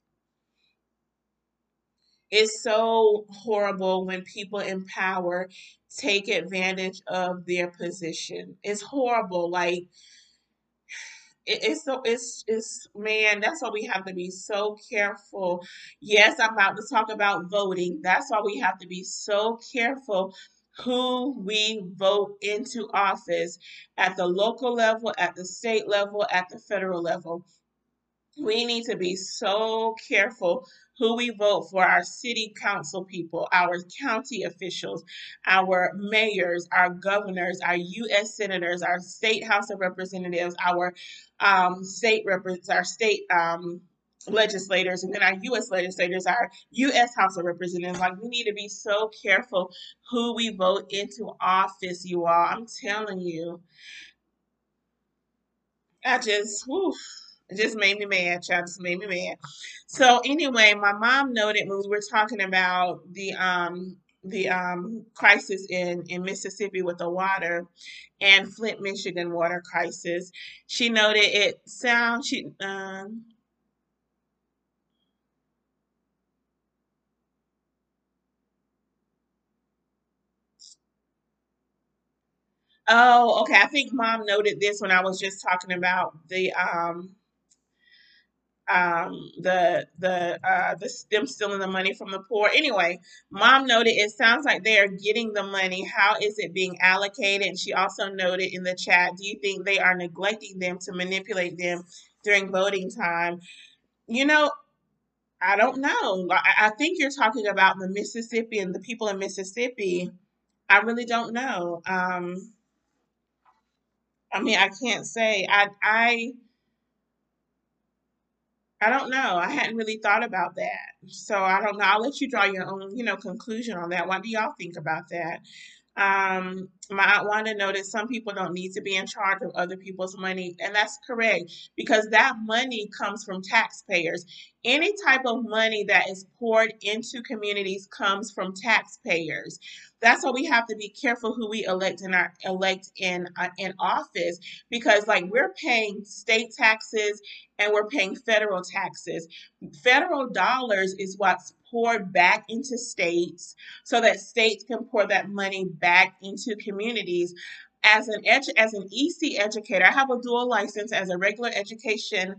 It's so horrible when people in power take advantage of their position. It's horrible. Like it, it's so it's it's man, that's why we have to be so careful. Yes, I'm about to talk about voting. That's why we have to be so careful who we vote into office at the local level, at the state level, at the federal level. We need to be so careful who we vote for our city council people, our county officials, our mayors, our governors, our U.S. senators, our state House of Representatives, our um, state rep- our state um, legislators, and then our U.S. legislators, our U.S. House of Representatives. Like we need to be so careful who we vote into office, you all. I'm telling you. I just, whew, it just made me mad, y'all. Just made me mad. So anyway, my mom noted when we were talking about the um the um crisis in in Mississippi with the water and Flint, Michigan water crisis. She noted it sounds she um. Oh, okay. I think mom noted this when I was just talking about the um um the the uh the them stealing the money from the poor. Anyway, mom noted it sounds like they are getting the money. How is it being allocated? And she also noted in the chat, do you think they are neglecting them to manipulate them during voting time? You know, I don't know. I, I think you're talking about the Mississippi and the people in Mississippi. I really don't know. Um, I mean, I can't say. I I I don't know. I hadn't really thought about that. So I don't know. I'll let you draw your own, you know, conclusion on that. What do y'all think about that? Um, my aunt Wanda noted some people don't need to be in charge of other people's money, and that's correct because that money comes from taxpayers. Any type of money that is poured into communities comes from taxpayers. That's why we have to be careful who we elect in our elect in uh, in office because like we're paying state taxes and we're paying federal taxes. Federal dollars is what's poured back into states so that states can pour that money back into communities. Communities as an edu- as an EC educator, I have a dual license as a regular education,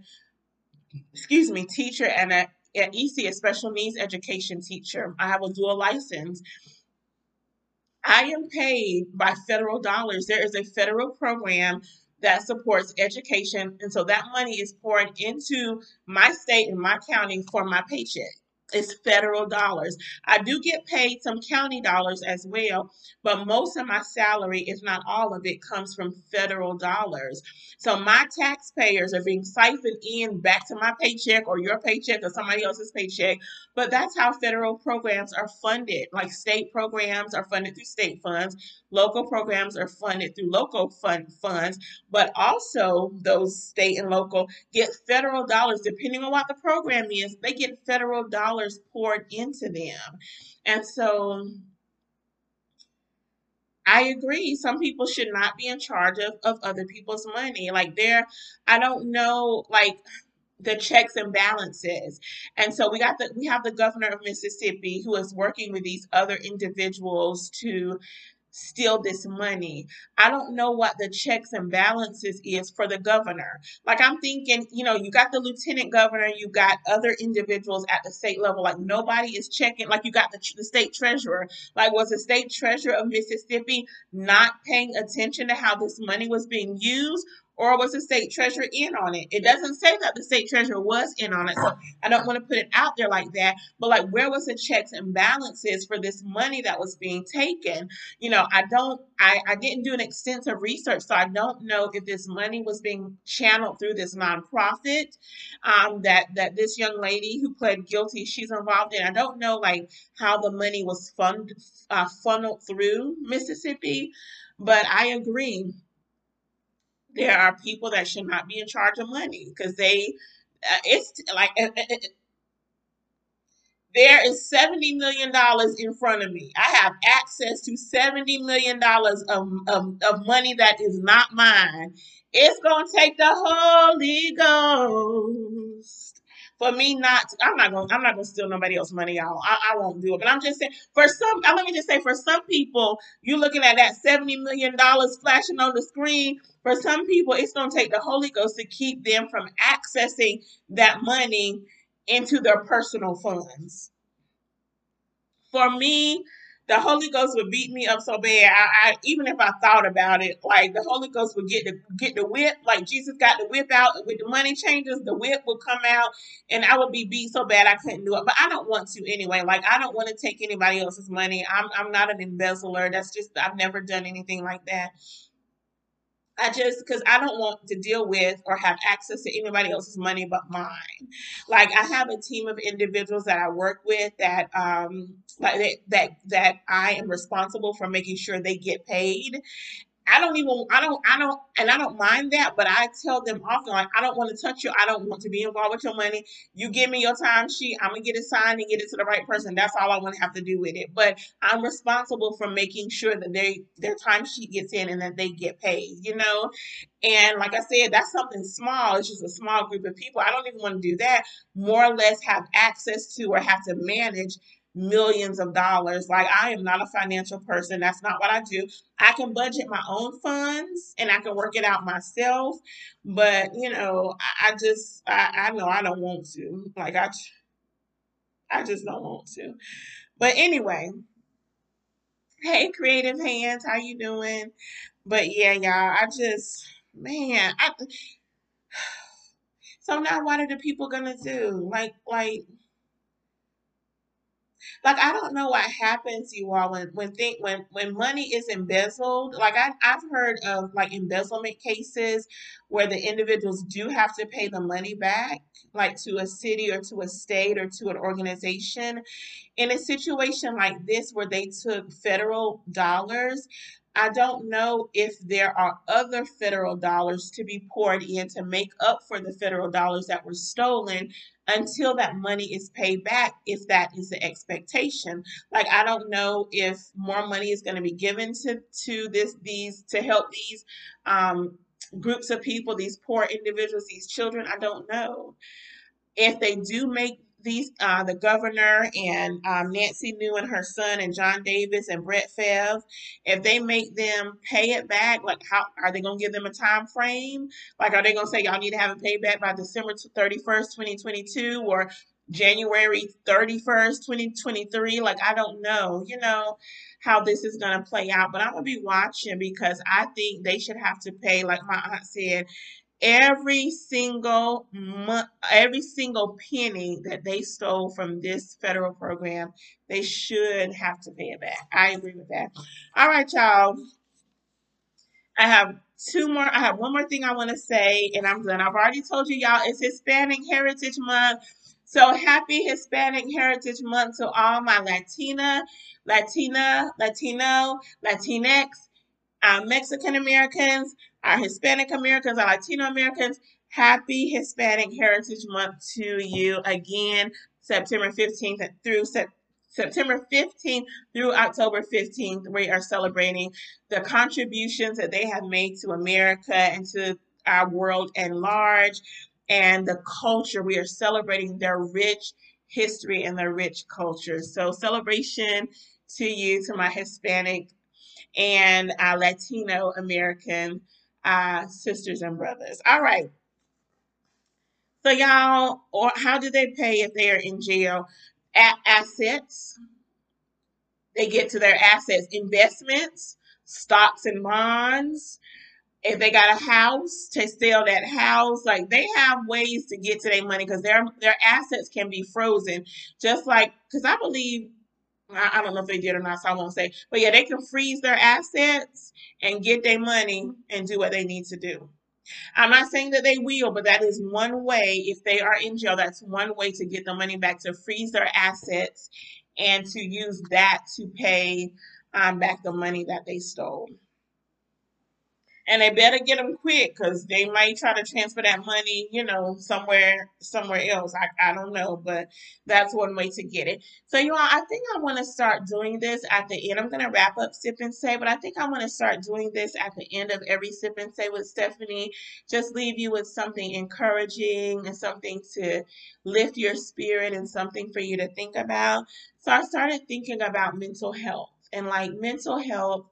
excuse me, teacher and a an EC, a special needs education teacher. I have a dual license. I am paid by federal dollars. There is a federal program that supports education, and so that money is poured into my state and my county for my paycheck. It's federal dollars. I do get paid some county dollars as well, but most of my salary, if not all of it, comes from federal dollars. So my taxpayers are being siphoned in back to my paycheck or your paycheck or somebody else's paycheck. But that's how federal programs are funded. Like state programs are funded through state funds, local programs are funded through local fund funds, but also those state and local get federal dollars depending on what the program is. They get federal dollars poured into them. And so I agree. Some people should not be in charge of, of other people's money. Like there, I don't know, like the checks and balances. And so we got the we have the governor of Mississippi who is working with these other individuals to steal this money. I don't know what the checks and balances is for the governor. Like I'm thinking, you know, you got the lieutenant governor, you got other individuals at the state level. Like nobody is checking. Like you got the, the state treasurer. Like was the state treasurer of Mississippi not paying attention to how this money was being used? Or was the state treasurer in on it? It doesn't say that the state treasurer was in on it, so I don't want to put it out there like that. But like, where was the checks and balances for this money that was being taken? You know, I don't, I, I didn't do an extensive research, so I don't know if this money was being channeled through this nonprofit um, that that this young lady who pled guilty, she's involved in. I don't know like how the money was fund uh, funneled through Mississippi, but I agree there are people that should not be in charge of money because they uh, it's like uh, uh, uh, there is $70 million in front of me. I have access to $70 million of, of, of money that is not mine. It's going to take the Holy Ghost for me not I'm not gonna I'm not gonna steal nobody else's money, y'all. I, I won't do it. But I'm just saying for some uh, let me just say for some people, you're looking at that 70 million dollars flashing on the screen. For some people, it's gonna take the Holy Ghost to keep them from accessing that money into their personal funds. For me, the Holy Ghost would beat me up so bad. I, I, even if I thought about it, like the Holy Ghost would get the get the whip, like Jesus got the whip out with the money changers, the whip would come out, and I would be beat so bad I couldn't do it. But I don't want to anyway. Like I don't want to take anybody else's money. I'm I'm not an embezzler. That's just I've never done anything like that. I just because I don't want to deal with or have access to anybody else's money but mine. Like I have a team of individuals that I work with that um like that that, that I am responsible for making sure they get paid. I don't even I don't I don't and I don't mind that, but I tell them often like I don't want to touch you. I don't want to be involved with your money. You give me your time sheet, I'm gonna get it signed and get it to the right person. That's all I want to have to do with it. But I'm responsible for making sure that they their time sheet gets in and that they get paid, you know? And like I said, that's something small. It's just a small group of people. I don't even want to do that. More or less have access to or have to manage millions of dollars. Like I am not a financial person. That's not what I do. I can budget my own funds and I can work it out myself. But you know, I, I just I, I know I don't want to. Like I I just don't want to. But anyway, hey creative hands, how you doing? But yeah, y'all, I just man, I so now what are the people gonna do? Like like like I don't know what happens, you all, when when think when when money is embezzled. Like I I've heard of like embezzlement cases where the individuals do have to pay the money back, like to a city or to a state or to an organization. In a situation like this where they took federal dollars, I don't know if there are other federal dollars to be poured in to make up for the federal dollars that were stolen until that money is paid back, if that is the expectation. Like I don't know if more money is going to be given to to this these to help these um, groups of people, these poor individuals, these children. I don't know if they do make these uh, the governor and um, Nancy New and her son and John Davis and Brett Favre, if they make them pay it back, like how are they gonna give them a time frame? Like are they gonna say y'all need to have it paid back by December thirty first, twenty twenty two, or January thirty first, twenty twenty three? Like I don't know, you know how this is gonna play out, but I'm gonna be watching because I think they should have to pay, like my aunt said, every single month, every single penny that they stole from this federal program, they should have to pay it back. I agree with that. All right, y'all. I have two more. I have one more thing I want to say, and I'm done. I've already told you, y'all, it's Hispanic Heritage Month. So happy Hispanic Heritage Month to all my Latina, Latina, Latino, Latinx, uh, Mexican Americans, our Hispanic Americans, our Latino Americans, happy Hispanic Heritage Month to you again, September 15th through September 15th through October 15th. We are celebrating the contributions that they have made to America and to our world at large and the culture. We are celebrating their rich history and their rich culture. So, celebration to you, to my Hispanic and uh, Latino American uh, sisters and brothers. All right. So y'all, or how do they pay if they are in jail? At assets. They get to their assets, investments, stocks and bonds. If they got a house, to sell that house. Like they have ways to get to their money because their their assets can be frozen. Just like because I believe I, I don't know if they did or not, so I won't say. But yeah, they can freeze their assets and get their money and do what they need to do. I'm not saying that they will, but that is one way. If they are in jail, that's one way to get the money back to freeze their assets and to use that to pay um, back the money that they stole and they better get them quick because they might try to transfer that money, you know, somewhere somewhere else. I, I don't know, but that's one way to get it. So you know, I think I want to start doing this at the end. I'm gonna wrap up sip and say, but I think I want to start doing this at the end of every sip and say with Stephanie. Just leave you with something encouraging and something to lift your spirit and something for you to think about. So I started thinking about mental health and like mental health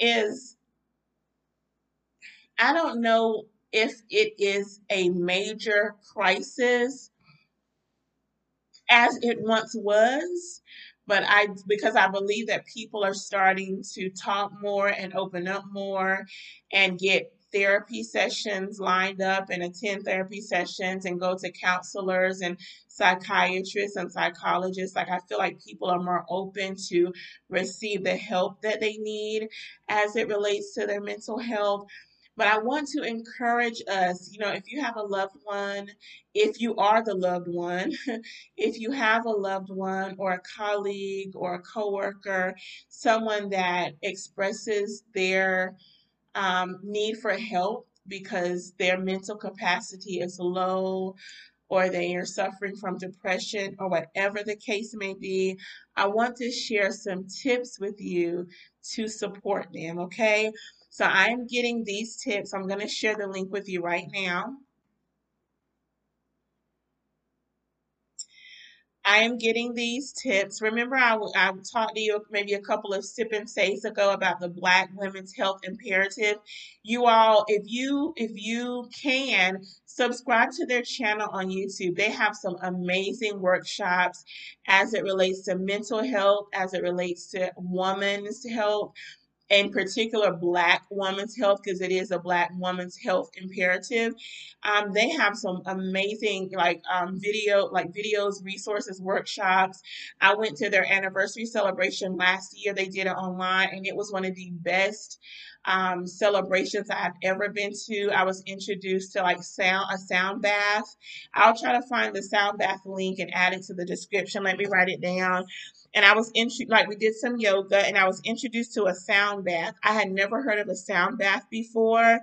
is I don't know if it is a major crisis as it once was, but I because I believe that people are starting to talk more and open up more and get therapy sessions lined up and attend therapy sessions and go to counselors and psychiatrists and psychologists. Like, I feel like people are more open to receive the help that they need as it relates to their mental health. But I want to encourage us, you know, if you have a loved one, if you are the loved one, if you have a loved one or a colleague or a coworker, someone that expresses their um, need for help because their mental capacity is low or they are suffering from depression or whatever the case may be, I want to share some tips with you to support them, okay? So I am getting these tips. I'm going to share the link with you right now. I am getting these tips. Remember, I, I talked to you maybe a couple of sip and says ago about the Black Women's Health Imperative. You all, if you if you can subscribe to their channel on YouTube, they have some amazing workshops as it relates to mental health, as it relates to women's health, in particular black women's health because it is a black woman's health imperative um, they have some amazing like um, video like videos resources workshops i went to their anniversary celebration last year they did it online and it was one of the best um, celebrations I've ever been to. I was introduced to like sound a sound bath. I'll try to find the sound bath link and add it to the description. Let me write it down and I was in like we did some yoga and I was introduced to a sound bath. I had never heard of a sound bath before,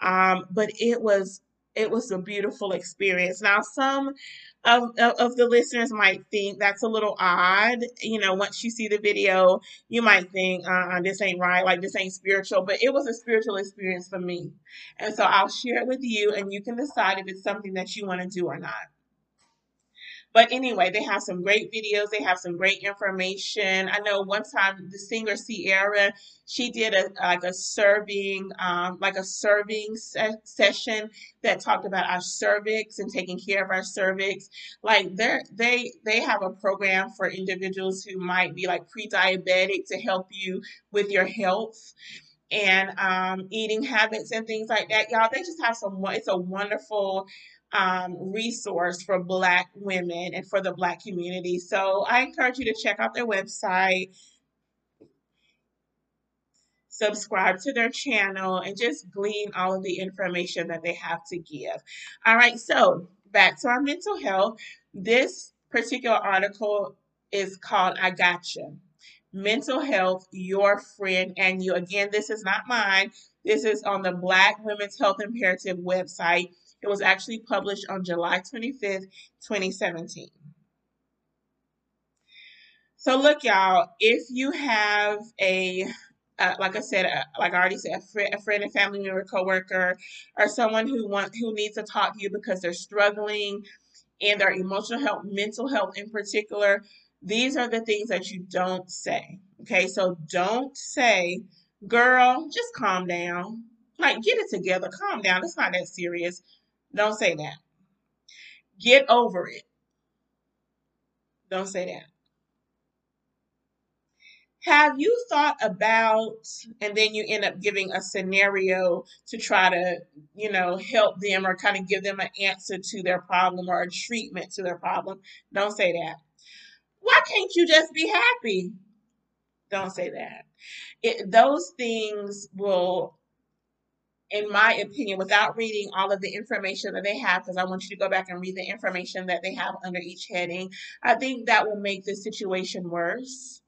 um, but it was it was a beautiful experience. Now some of, of the listeners might think that's a little odd. You know, once you see the video, you might think, uh, this ain't right, like this ain't spiritual, but it was a spiritual experience for me. And so I'll share it with you and you can decide if it's something that you want to do or not. But anyway, they have some great videos. They have some great information. I know one time the singer Ciara, she did a like a serving, um, like a serving se session that talked about our cervix and taking care of our cervix. Like they they they have a program for individuals who might be like pre-diabetic to help you with your health and um, eating habits and things like that. Y'all, they just have some. It's a wonderful um, resource for Black women and for the Black community. So I encourage you to check out their website, subscribe to their channel, and just glean all of the information that they have to give. All right, so back to our mental health. This particular article is called I Gotcha. Mental Health, Your Friend and You. Again, this is not mine. This is on the Black Women's Health Imperative website. It was actually published on July 25th, 2017. So look, y'all, if you have a uh, like I said, uh, like I already said, a, fr- a friend and family member, coworker, or someone who want who needs to talk to you because they're struggling in their emotional health, mental health in particular. These are the things that you don't say. Okay, so don't say, "Girl, just calm down." Like, get it together, calm down. It's not that serious. Don't say that. Get over it. Don't say that. Have you thought about, and then you end up giving a scenario to try to, you know, help them or kind of give them an answer to their problem or a treatment to their problem? Don't say that. Why can't you just be happy? Don't say that. It, those things will in my opinion, without reading all of the information that they have, because I want you to go back and read the information that they have under each heading, I think that will make the situation worse.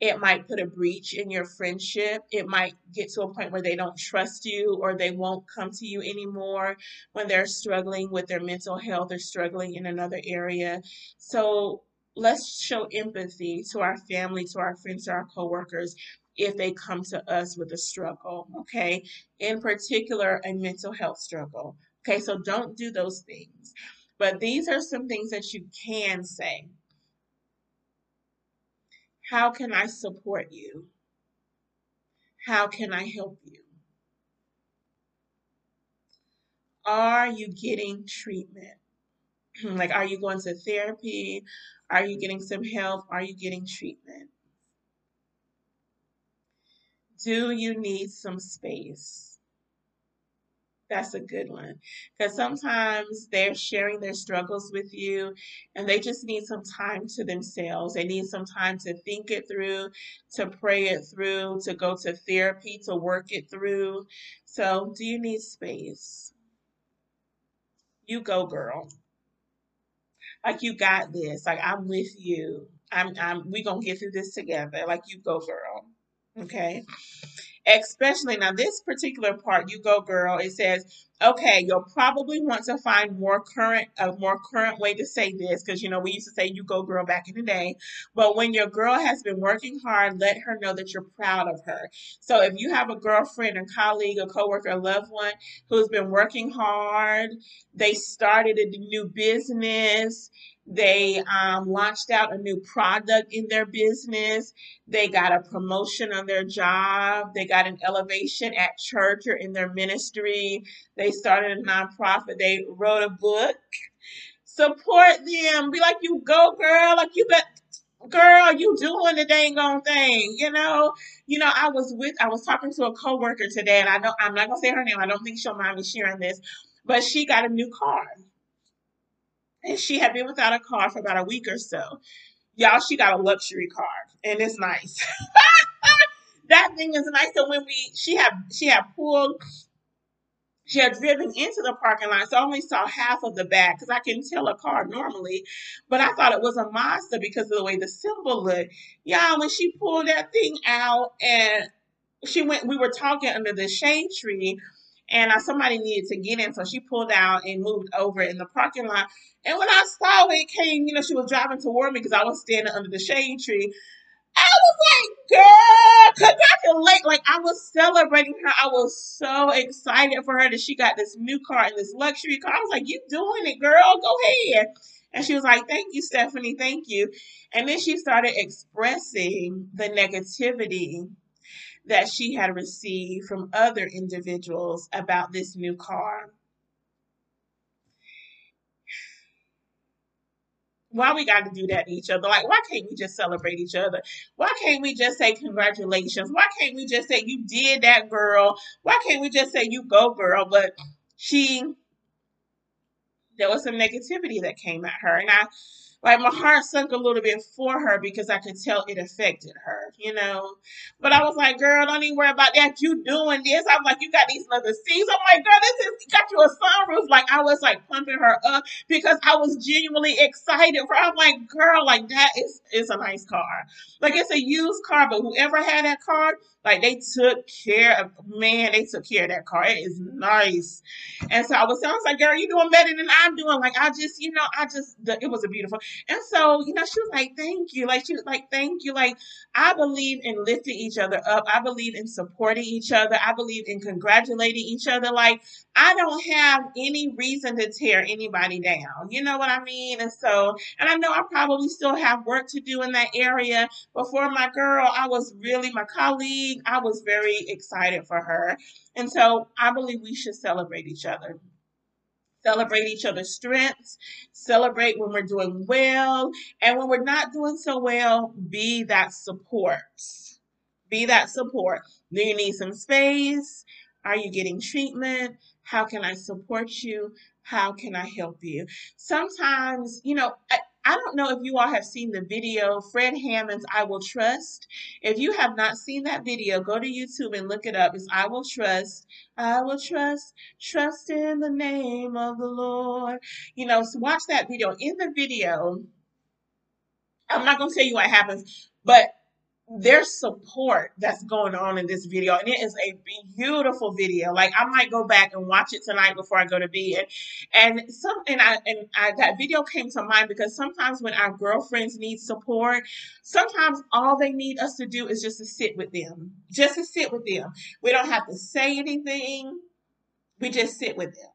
It might put a breach in your friendship. It might get to a point where they don't trust you or they won't come to you anymore when they're struggling with their mental health or struggling in another area. So let's show empathy to our family, to our friends, to our coworkers if they come to us with a struggle, okay? In particular, a mental health struggle. Okay, so don't do those things. But these are some things that you can say. How can I support you? How can I help you? Are you getting treatment? like, are you going to therapy? Are you getting some help? Are you getting treatment? Do you need some space? That's a good one. Because sometimes they're sharing their struggles with you and they just need some time to themselves. They need some time to think it through, to pray it through, to go to therapy, to work it through. So, do you need space? You go, girl. Like you got this. Like I'm with you. I'm I'm we gonna get through this together. Like you go, girl. Okay. Especially now, this particular part, you go, girl. It says, okay, you'll probably want to find more current, a more current way to say this because you know we used to say "you go, girl" back in the day. But when your girl has been working hard, let her know that you're proud of her. So if you have a girlfriend, a colleague, a coworker, a loved one who's been working hard, they started a new business They um, launched out a new product in their business. They got a promotion on their job. They got an elevation at church or in their ministry. They started a nonprofit. They wrote a book. Support them. Be like, you go, girl. Like, you bet girl, you doing the dang on thing, you know. You know, I was with, I was talking to a coworker today, and I know I'm not gonna say her name. I don't think she'll mind me sharing this, but she got a new car, and she had been without a car for about a week or so. Y'all, she got a luxury car, and it's nice. that thing is nice. So when we, she had, she had pulled she had driven into the parking lot, so I only saw half of the back because I can tell a car normally, but I thought it was a Mazda because of the way the symbol looked. Yeah, when she pulled that thing out and she went, we were talking under the shade tree, and somebody needed to get in, so she pulled out and moved over in the parking lot. And when I saw it came, you know, she was driving toward me because I was standing under the shade tree. I was like, girl, congratulate. Like I was celebrating her. I was so excited for her that she got this new car and this luxury car. I was like, you doing it, girl. Go ahead. And she was like, thank you, Stephanie. Thank you. And then she started expressing the negativity that she had received from other individuals about this new car. why we got to do that to each other? Like, why can't we just celebrate each other? Why can't we just say congratulations? Why can't we just say you did that, girl? Why can't we just say you go, girl? But she, there was some negativity that came at her, and I like my heart sunk a little bit for her because I could tell it affected her, you know. But I was like, girl, don't even worry about that. You doing this. I'm like, you got these leather seats. I'm like, girl, this is got you a sunroof. Like I was like pumping her up because I was genuinely excited for. I'm like, girl, like that is is a nice car. Like it's a used car, but whoever had that car, like they took care of man, they took care of that car. It is nice. And so I was telling like, girl, you doing better than I'm doing. Like I just, you know, I just the, it was a beautiful. And so, you know, she was like, thank you. Like she was like, thank you. Like I believe in lifting each other up. I believe in supporting each other. I believe in congratulating each other. Like I don't have any reason to tear anybody down. You know what I mean? And so, and I know I probably still have work to do in that area. But for my girl, I was really my colleague. I was very excited for her. And so I believe we should celebrate each other celebrate each other's strengths, celebrate when we're doing well, and when we're not doing so well, be that support. Be that support. Do you need some space? Are you getting treatment? How can I support you? How can I help you? Sometimes, you know, I, don't know if you all have seen the video, Fred Hammond's I Will Trust. If you have not seen that video, go to YouTube and look it up. It's I Will Trust. I will trust, trust in the name of the Lord. You know, so watch that video. In the video, I'm not going to tell you what happens, but there's support that's going on in this video and it is a beautiful video. Like i might go back and watch it tonight before i go to bed. And some and i and I, that video came to mind because sometimes when our girlfriends need support sometimes all they need us to do is just to sit with them just to sit with them. We don't have to say anything. We just sit with them.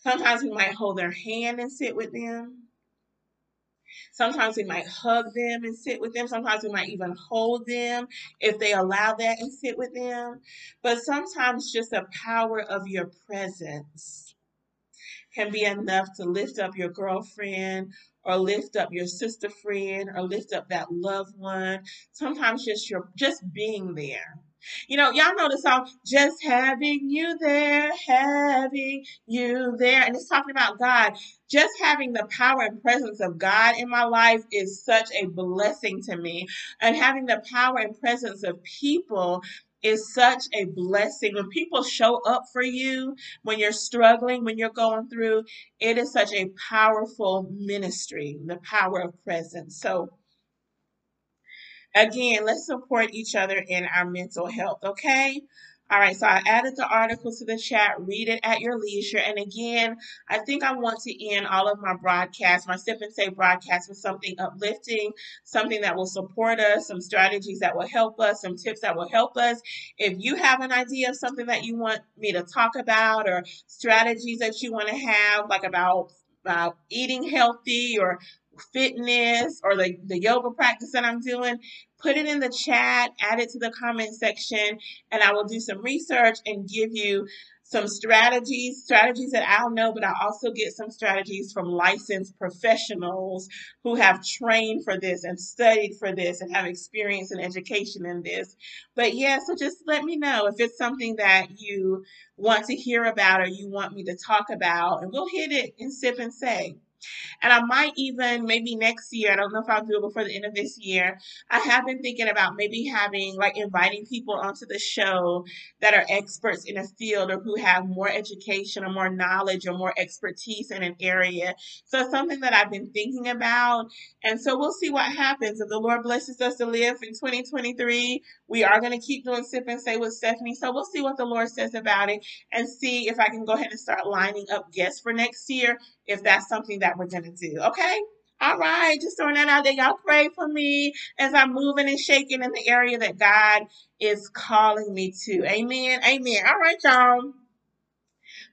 Sometimes we might hold their hand and sit with them Sometimes we might hug them and sit with them. Sometimes we might even hold them if they allow that and sit with them. But sometimes just the power of your presence can be enough to lift up your girlfriend or lift up your sister friend or lift up that loved one. Sometimes just your just being there you know, y'all know the song, Just Having You There, Having You There. And it's talking about God. Just having the power and presence of God in my life is such a blessing to me. And having the power and presence of people is such a blessing. When people show up for you, when you're struggling, when you're going through, it is such a powerful ministry, the power of presence. So, Again, let's support each other in our mental health, okay? All right, so I added the article to the chat. Read it at your leisure. And again, I think I want to end all of my broadcasts, my Sip and Say broadcasts, with something uplifting, something that will support us, some strategies that will help us, some tips that will help us. If you have an idea of something that you want me to talk about or strategies that you want to have, like about about eating healthy or fitness or the, the yoga practice that I'm doing, put it in the chat, add it to the comment section, and I will do some research and give you some strategies, strategies that I'll know, but I'll also get some strategies from licensed professionals who have trained for this and studied for this and have experience and education in this. But yeah, so just let me know if it's something that you want to hear about or you want me to talk about, and we'll hit it and sip and say. And I might even, maybe next year, I don't know if I'll do it before the end of this year. I have been thinking about maybe having, like, inviting people onto the show that are experts in a field or who have more education or more knowledge or more expertise in an area. So it's something that I've been thinking about. And so we'll see what happens. If the Lord blesses us to live in 2023, we are going to keep doing Sip and Say with Stephanie. So we'll see what the Lord says about it and see if I can go ahead and start lining up guests for next year if that's something that we're going to do. Okay? All right, just throwing that out there. Y'all pray for me as I'm moving and shaking in the area that God is calling me to. Amen. Amen. All right, y'all.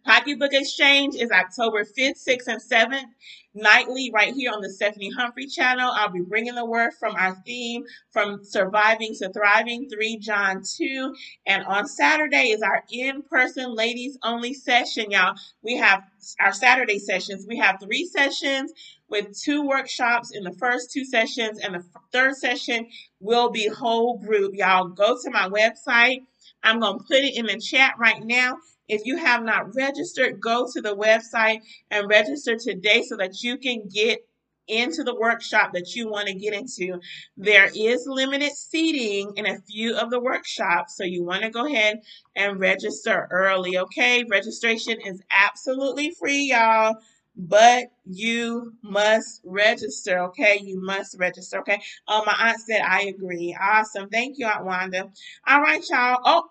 Pocketbook Exchange is October 5th, 6th, and 7th nightly right here on the Stephanie Humphrey channel. I'll be bringing the word from our theme from surviving to thriving 3 John 2 and on Saturday is our in-person ladies only session y'all. We have our Saturday sessions. We have 3 sessions with two workshops in the first two sessions and the third session will be whole group. Y'all go to my website. I'm going to put it in the chat right now if you have not registered, go to the website and register today so that you can get into the workshop that you want to get into. There is limited seating in a few of the workshops, so you want to go ahead and register early, okay? Registration is absolutely free, y'all, but you must register, okay? You must register, okay? Oh, my aunt said I agree. Awesome. Thank you, Aunt Wanda. All right, y'all. Oh,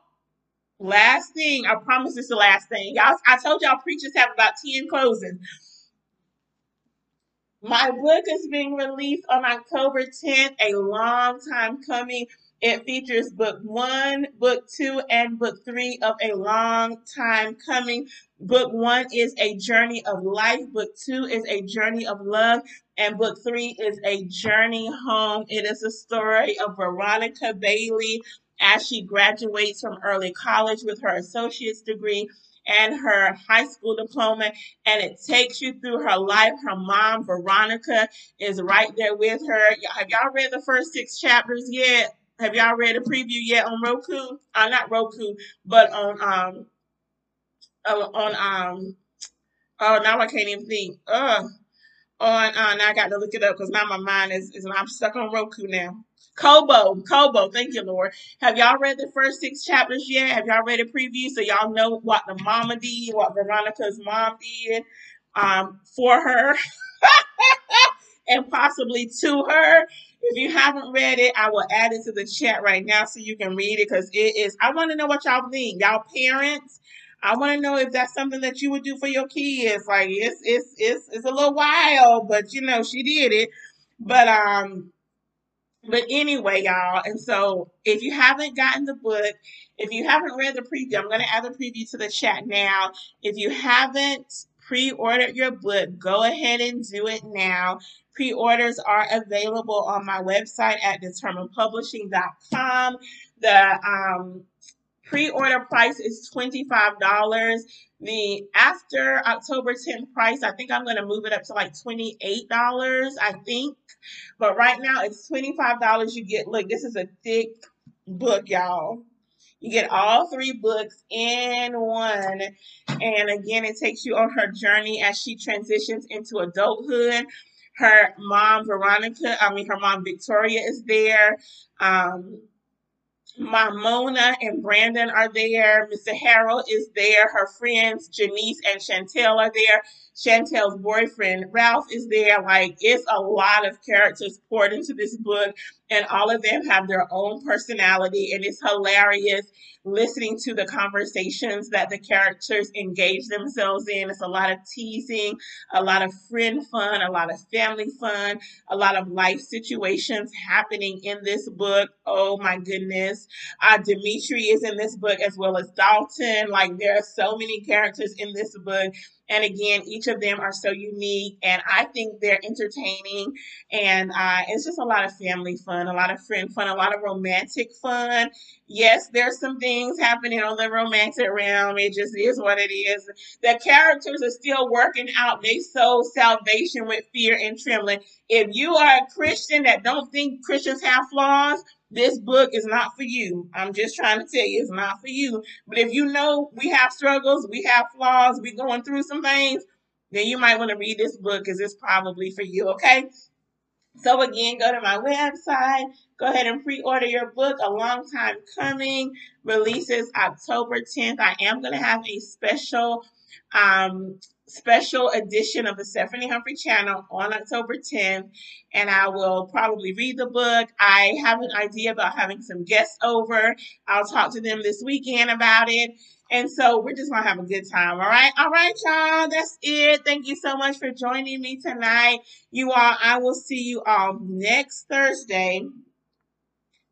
Last thing, I promise this is the last thing. Y'all, I told y'all preachers have about 10 closings. My book is being released on October 10th, a long time coming. It features book one, book two, and book three of a long time coming. Book one is a journey of life. Book two is a journey of love. And book three is a journey home. It is a story of Veronica Bailey as she graduates from early college with her associate's degree and her high school diploma, and it takes you through her life. Her mom, Veronica, is right there with her. Have y'all read the first six chapters yet? Have y'all read a preview yet on Roku? Uh, not Roku, but on um uh, on um oh now I can't even think. Uh on uh now I got to look it up because now my mind is, is I'm stuck on Roku now. Kobo, Kobo, thank you, Lord. Have y'all read the first six chapters yet? Have y'all read a preview so y'all know what the mama did, what Veronica's mom did um, for her and possibly to her? If you haven't read it, I will add it to the chat right now so you can read it because it is. I want to know what y'all think, y'all parents. I want to know if that's something that you would do for your kids. Like it's it's it's it's a little wild, but you know she did it. But um, but anyway, y'all, and so if you haven't gotten the book, if you haven't read the preview, I'm going to add the preview to the chat now. If you haven't pre ordered your book, go ahead and do it now. Pre orders are available on my website at determinedpublishing.com. The um, pre-order price is $25 the after october 10th price i think i'm going to move it up to like $28 i think. But right now it's $25 you get look this is a thick book y'all. You get all three books in one. And again it takes you on her journey as she transitions into adulthood. Her mom veronica i mean her mom victoria is there. Um, Mamona and Brandon are there. Mr. Harold is there. Her friends Janice and Chantel are there. Chantel's boyfriend Ralph is there. Like it's a lot of characters poured into this book, and all of them have their own personality, and it's hilarious listening to the conversations that the characters engage themselves in. It's a lot of teasing, a lot of friend fun, a lot of family fun, a lot of life situations happening in this book. Oh my goodness Uh, Dimitri is in this book as well as Dalton. Like there are so many characters in this book. And again, each of them are so unique, and I think they're entertaining. And uh, it's just a lot of family fun, a lot of friend fun, a lot of romantic fun. Yes, there's some things happening on the romantic realm. It just is what it is. The characters are still working out they sow salvation with fear and trembling. If you are a Christian that don't think Christians have flaws, this book is not for you. I'm just trying to tell you, it's not for you. But if you know we have struggles, we have flaws, we're going through some things, then you might want to read this book because it's probably for you, okay? So again, go to my website. Go ahead and pre-order your book. A long time coming. Releases October 10th. I am going to have a special um, special edition of the Stephanie Humphrey channel on October 10th, and I will probably read the book. I have an idea about having some guests over. I'll talk to them this weekend about it. And so we're just gonna have a good time. All right. All right, y'all. That's it. Thank you so much for joining me tonight. You all, I will see you all next Thursday.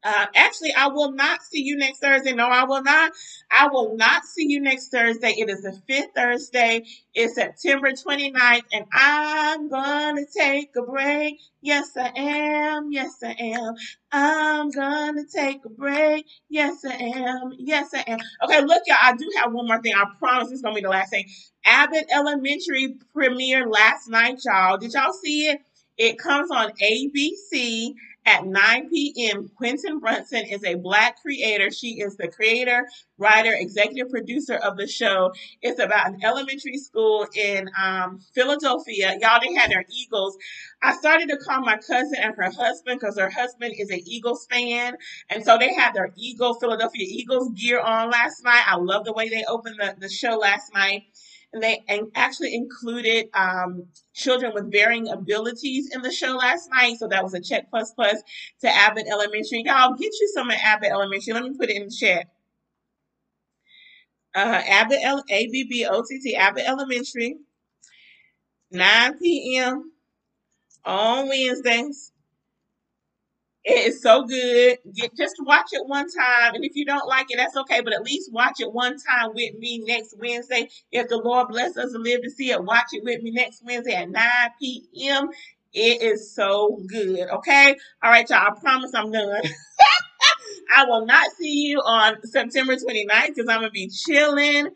Uh, actually, I will not see you next Thursday. No, I will not. I will not see you next Thursday. It is the fifth Thursday. It's September 29th, and I'm gonna take a break. Yes, I am. Yes, I am. I'm gonna take a break. Yes, I am. Yes, I am. Okay, look, y'all. I do have one more thing. I promise it's gonna be the last thing. Abbott Elementary premiere last night, y'all. Did y'all see it? It comes on ABC at 9 p.m. Quinta Brunson is a Black creator. She is the creator, writer, executive producer of the show. It's about an elementary school in um, Philadelphia. Y'all, they had their Eagles. I started to call my cousin and her husband because her husband is an Eagles fan. And so they had their Eagle, Philadelphia Eagles gear on last night. I love the way they opened the, the show last night and they actually included um, children with varying abilities in the show last night. So that was a check plus plus to Abbott Elementary. Y'all get you some at Abbott Elementary. Let me put it in the chat. Uh, Abbott L A B B O T T Abbott Elementary, 9 p.m. on Wednesdays. It is so good. Get, just watch it one time. And if you don't like it, that's okay. But at least watch it one time with me next Wednesday. If the Lord bless us to live to see it, watch it with me next Wednesday at 9 p.m. It is so good. Okay. All right, y'all. I promise I'm done. I will not see you on September 29th because I'm going to be chilling.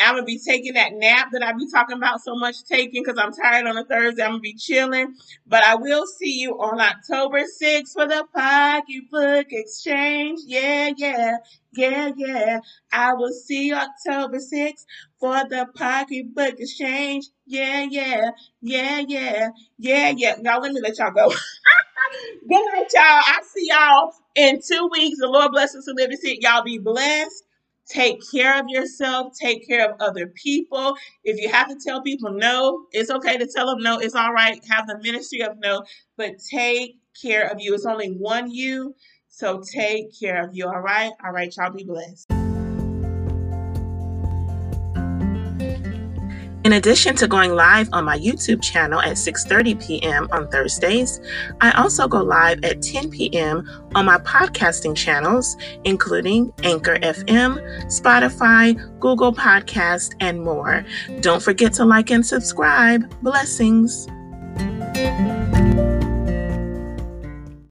I'm gonna be taking that nap that I be talking about so much taking because I'm tired on a Thursday. I'm gonna be chilling, but I will see you on October 6th for the pocketbook exchange. Yeah, yeah, yeah, yeah. I will see you October 6th for the pocketbook exchange. Yeah, yeah, yeah, yeah, yeah, yeah. Now let me let y'all go. Good night, y'all. I see y'all in two weeks. The Lord bless us to live and see. Y'all be blessed. Take care of yourself. Take care of other people. If you have to tell people no, it's okay to tell them no. It's all right. Have the ministry of no, but take care of you. It's only one you. So take care of you. All right. All right. Y'all be blessed. In addition to going live on my YouTube channel at 6:30 p.m. on Thursdays, I also go live at 10 p.m. on my podcasting channels, including Anchor FM, Spotify, Google Podcast, and more. Don't forget to like and subscribe. Blessings.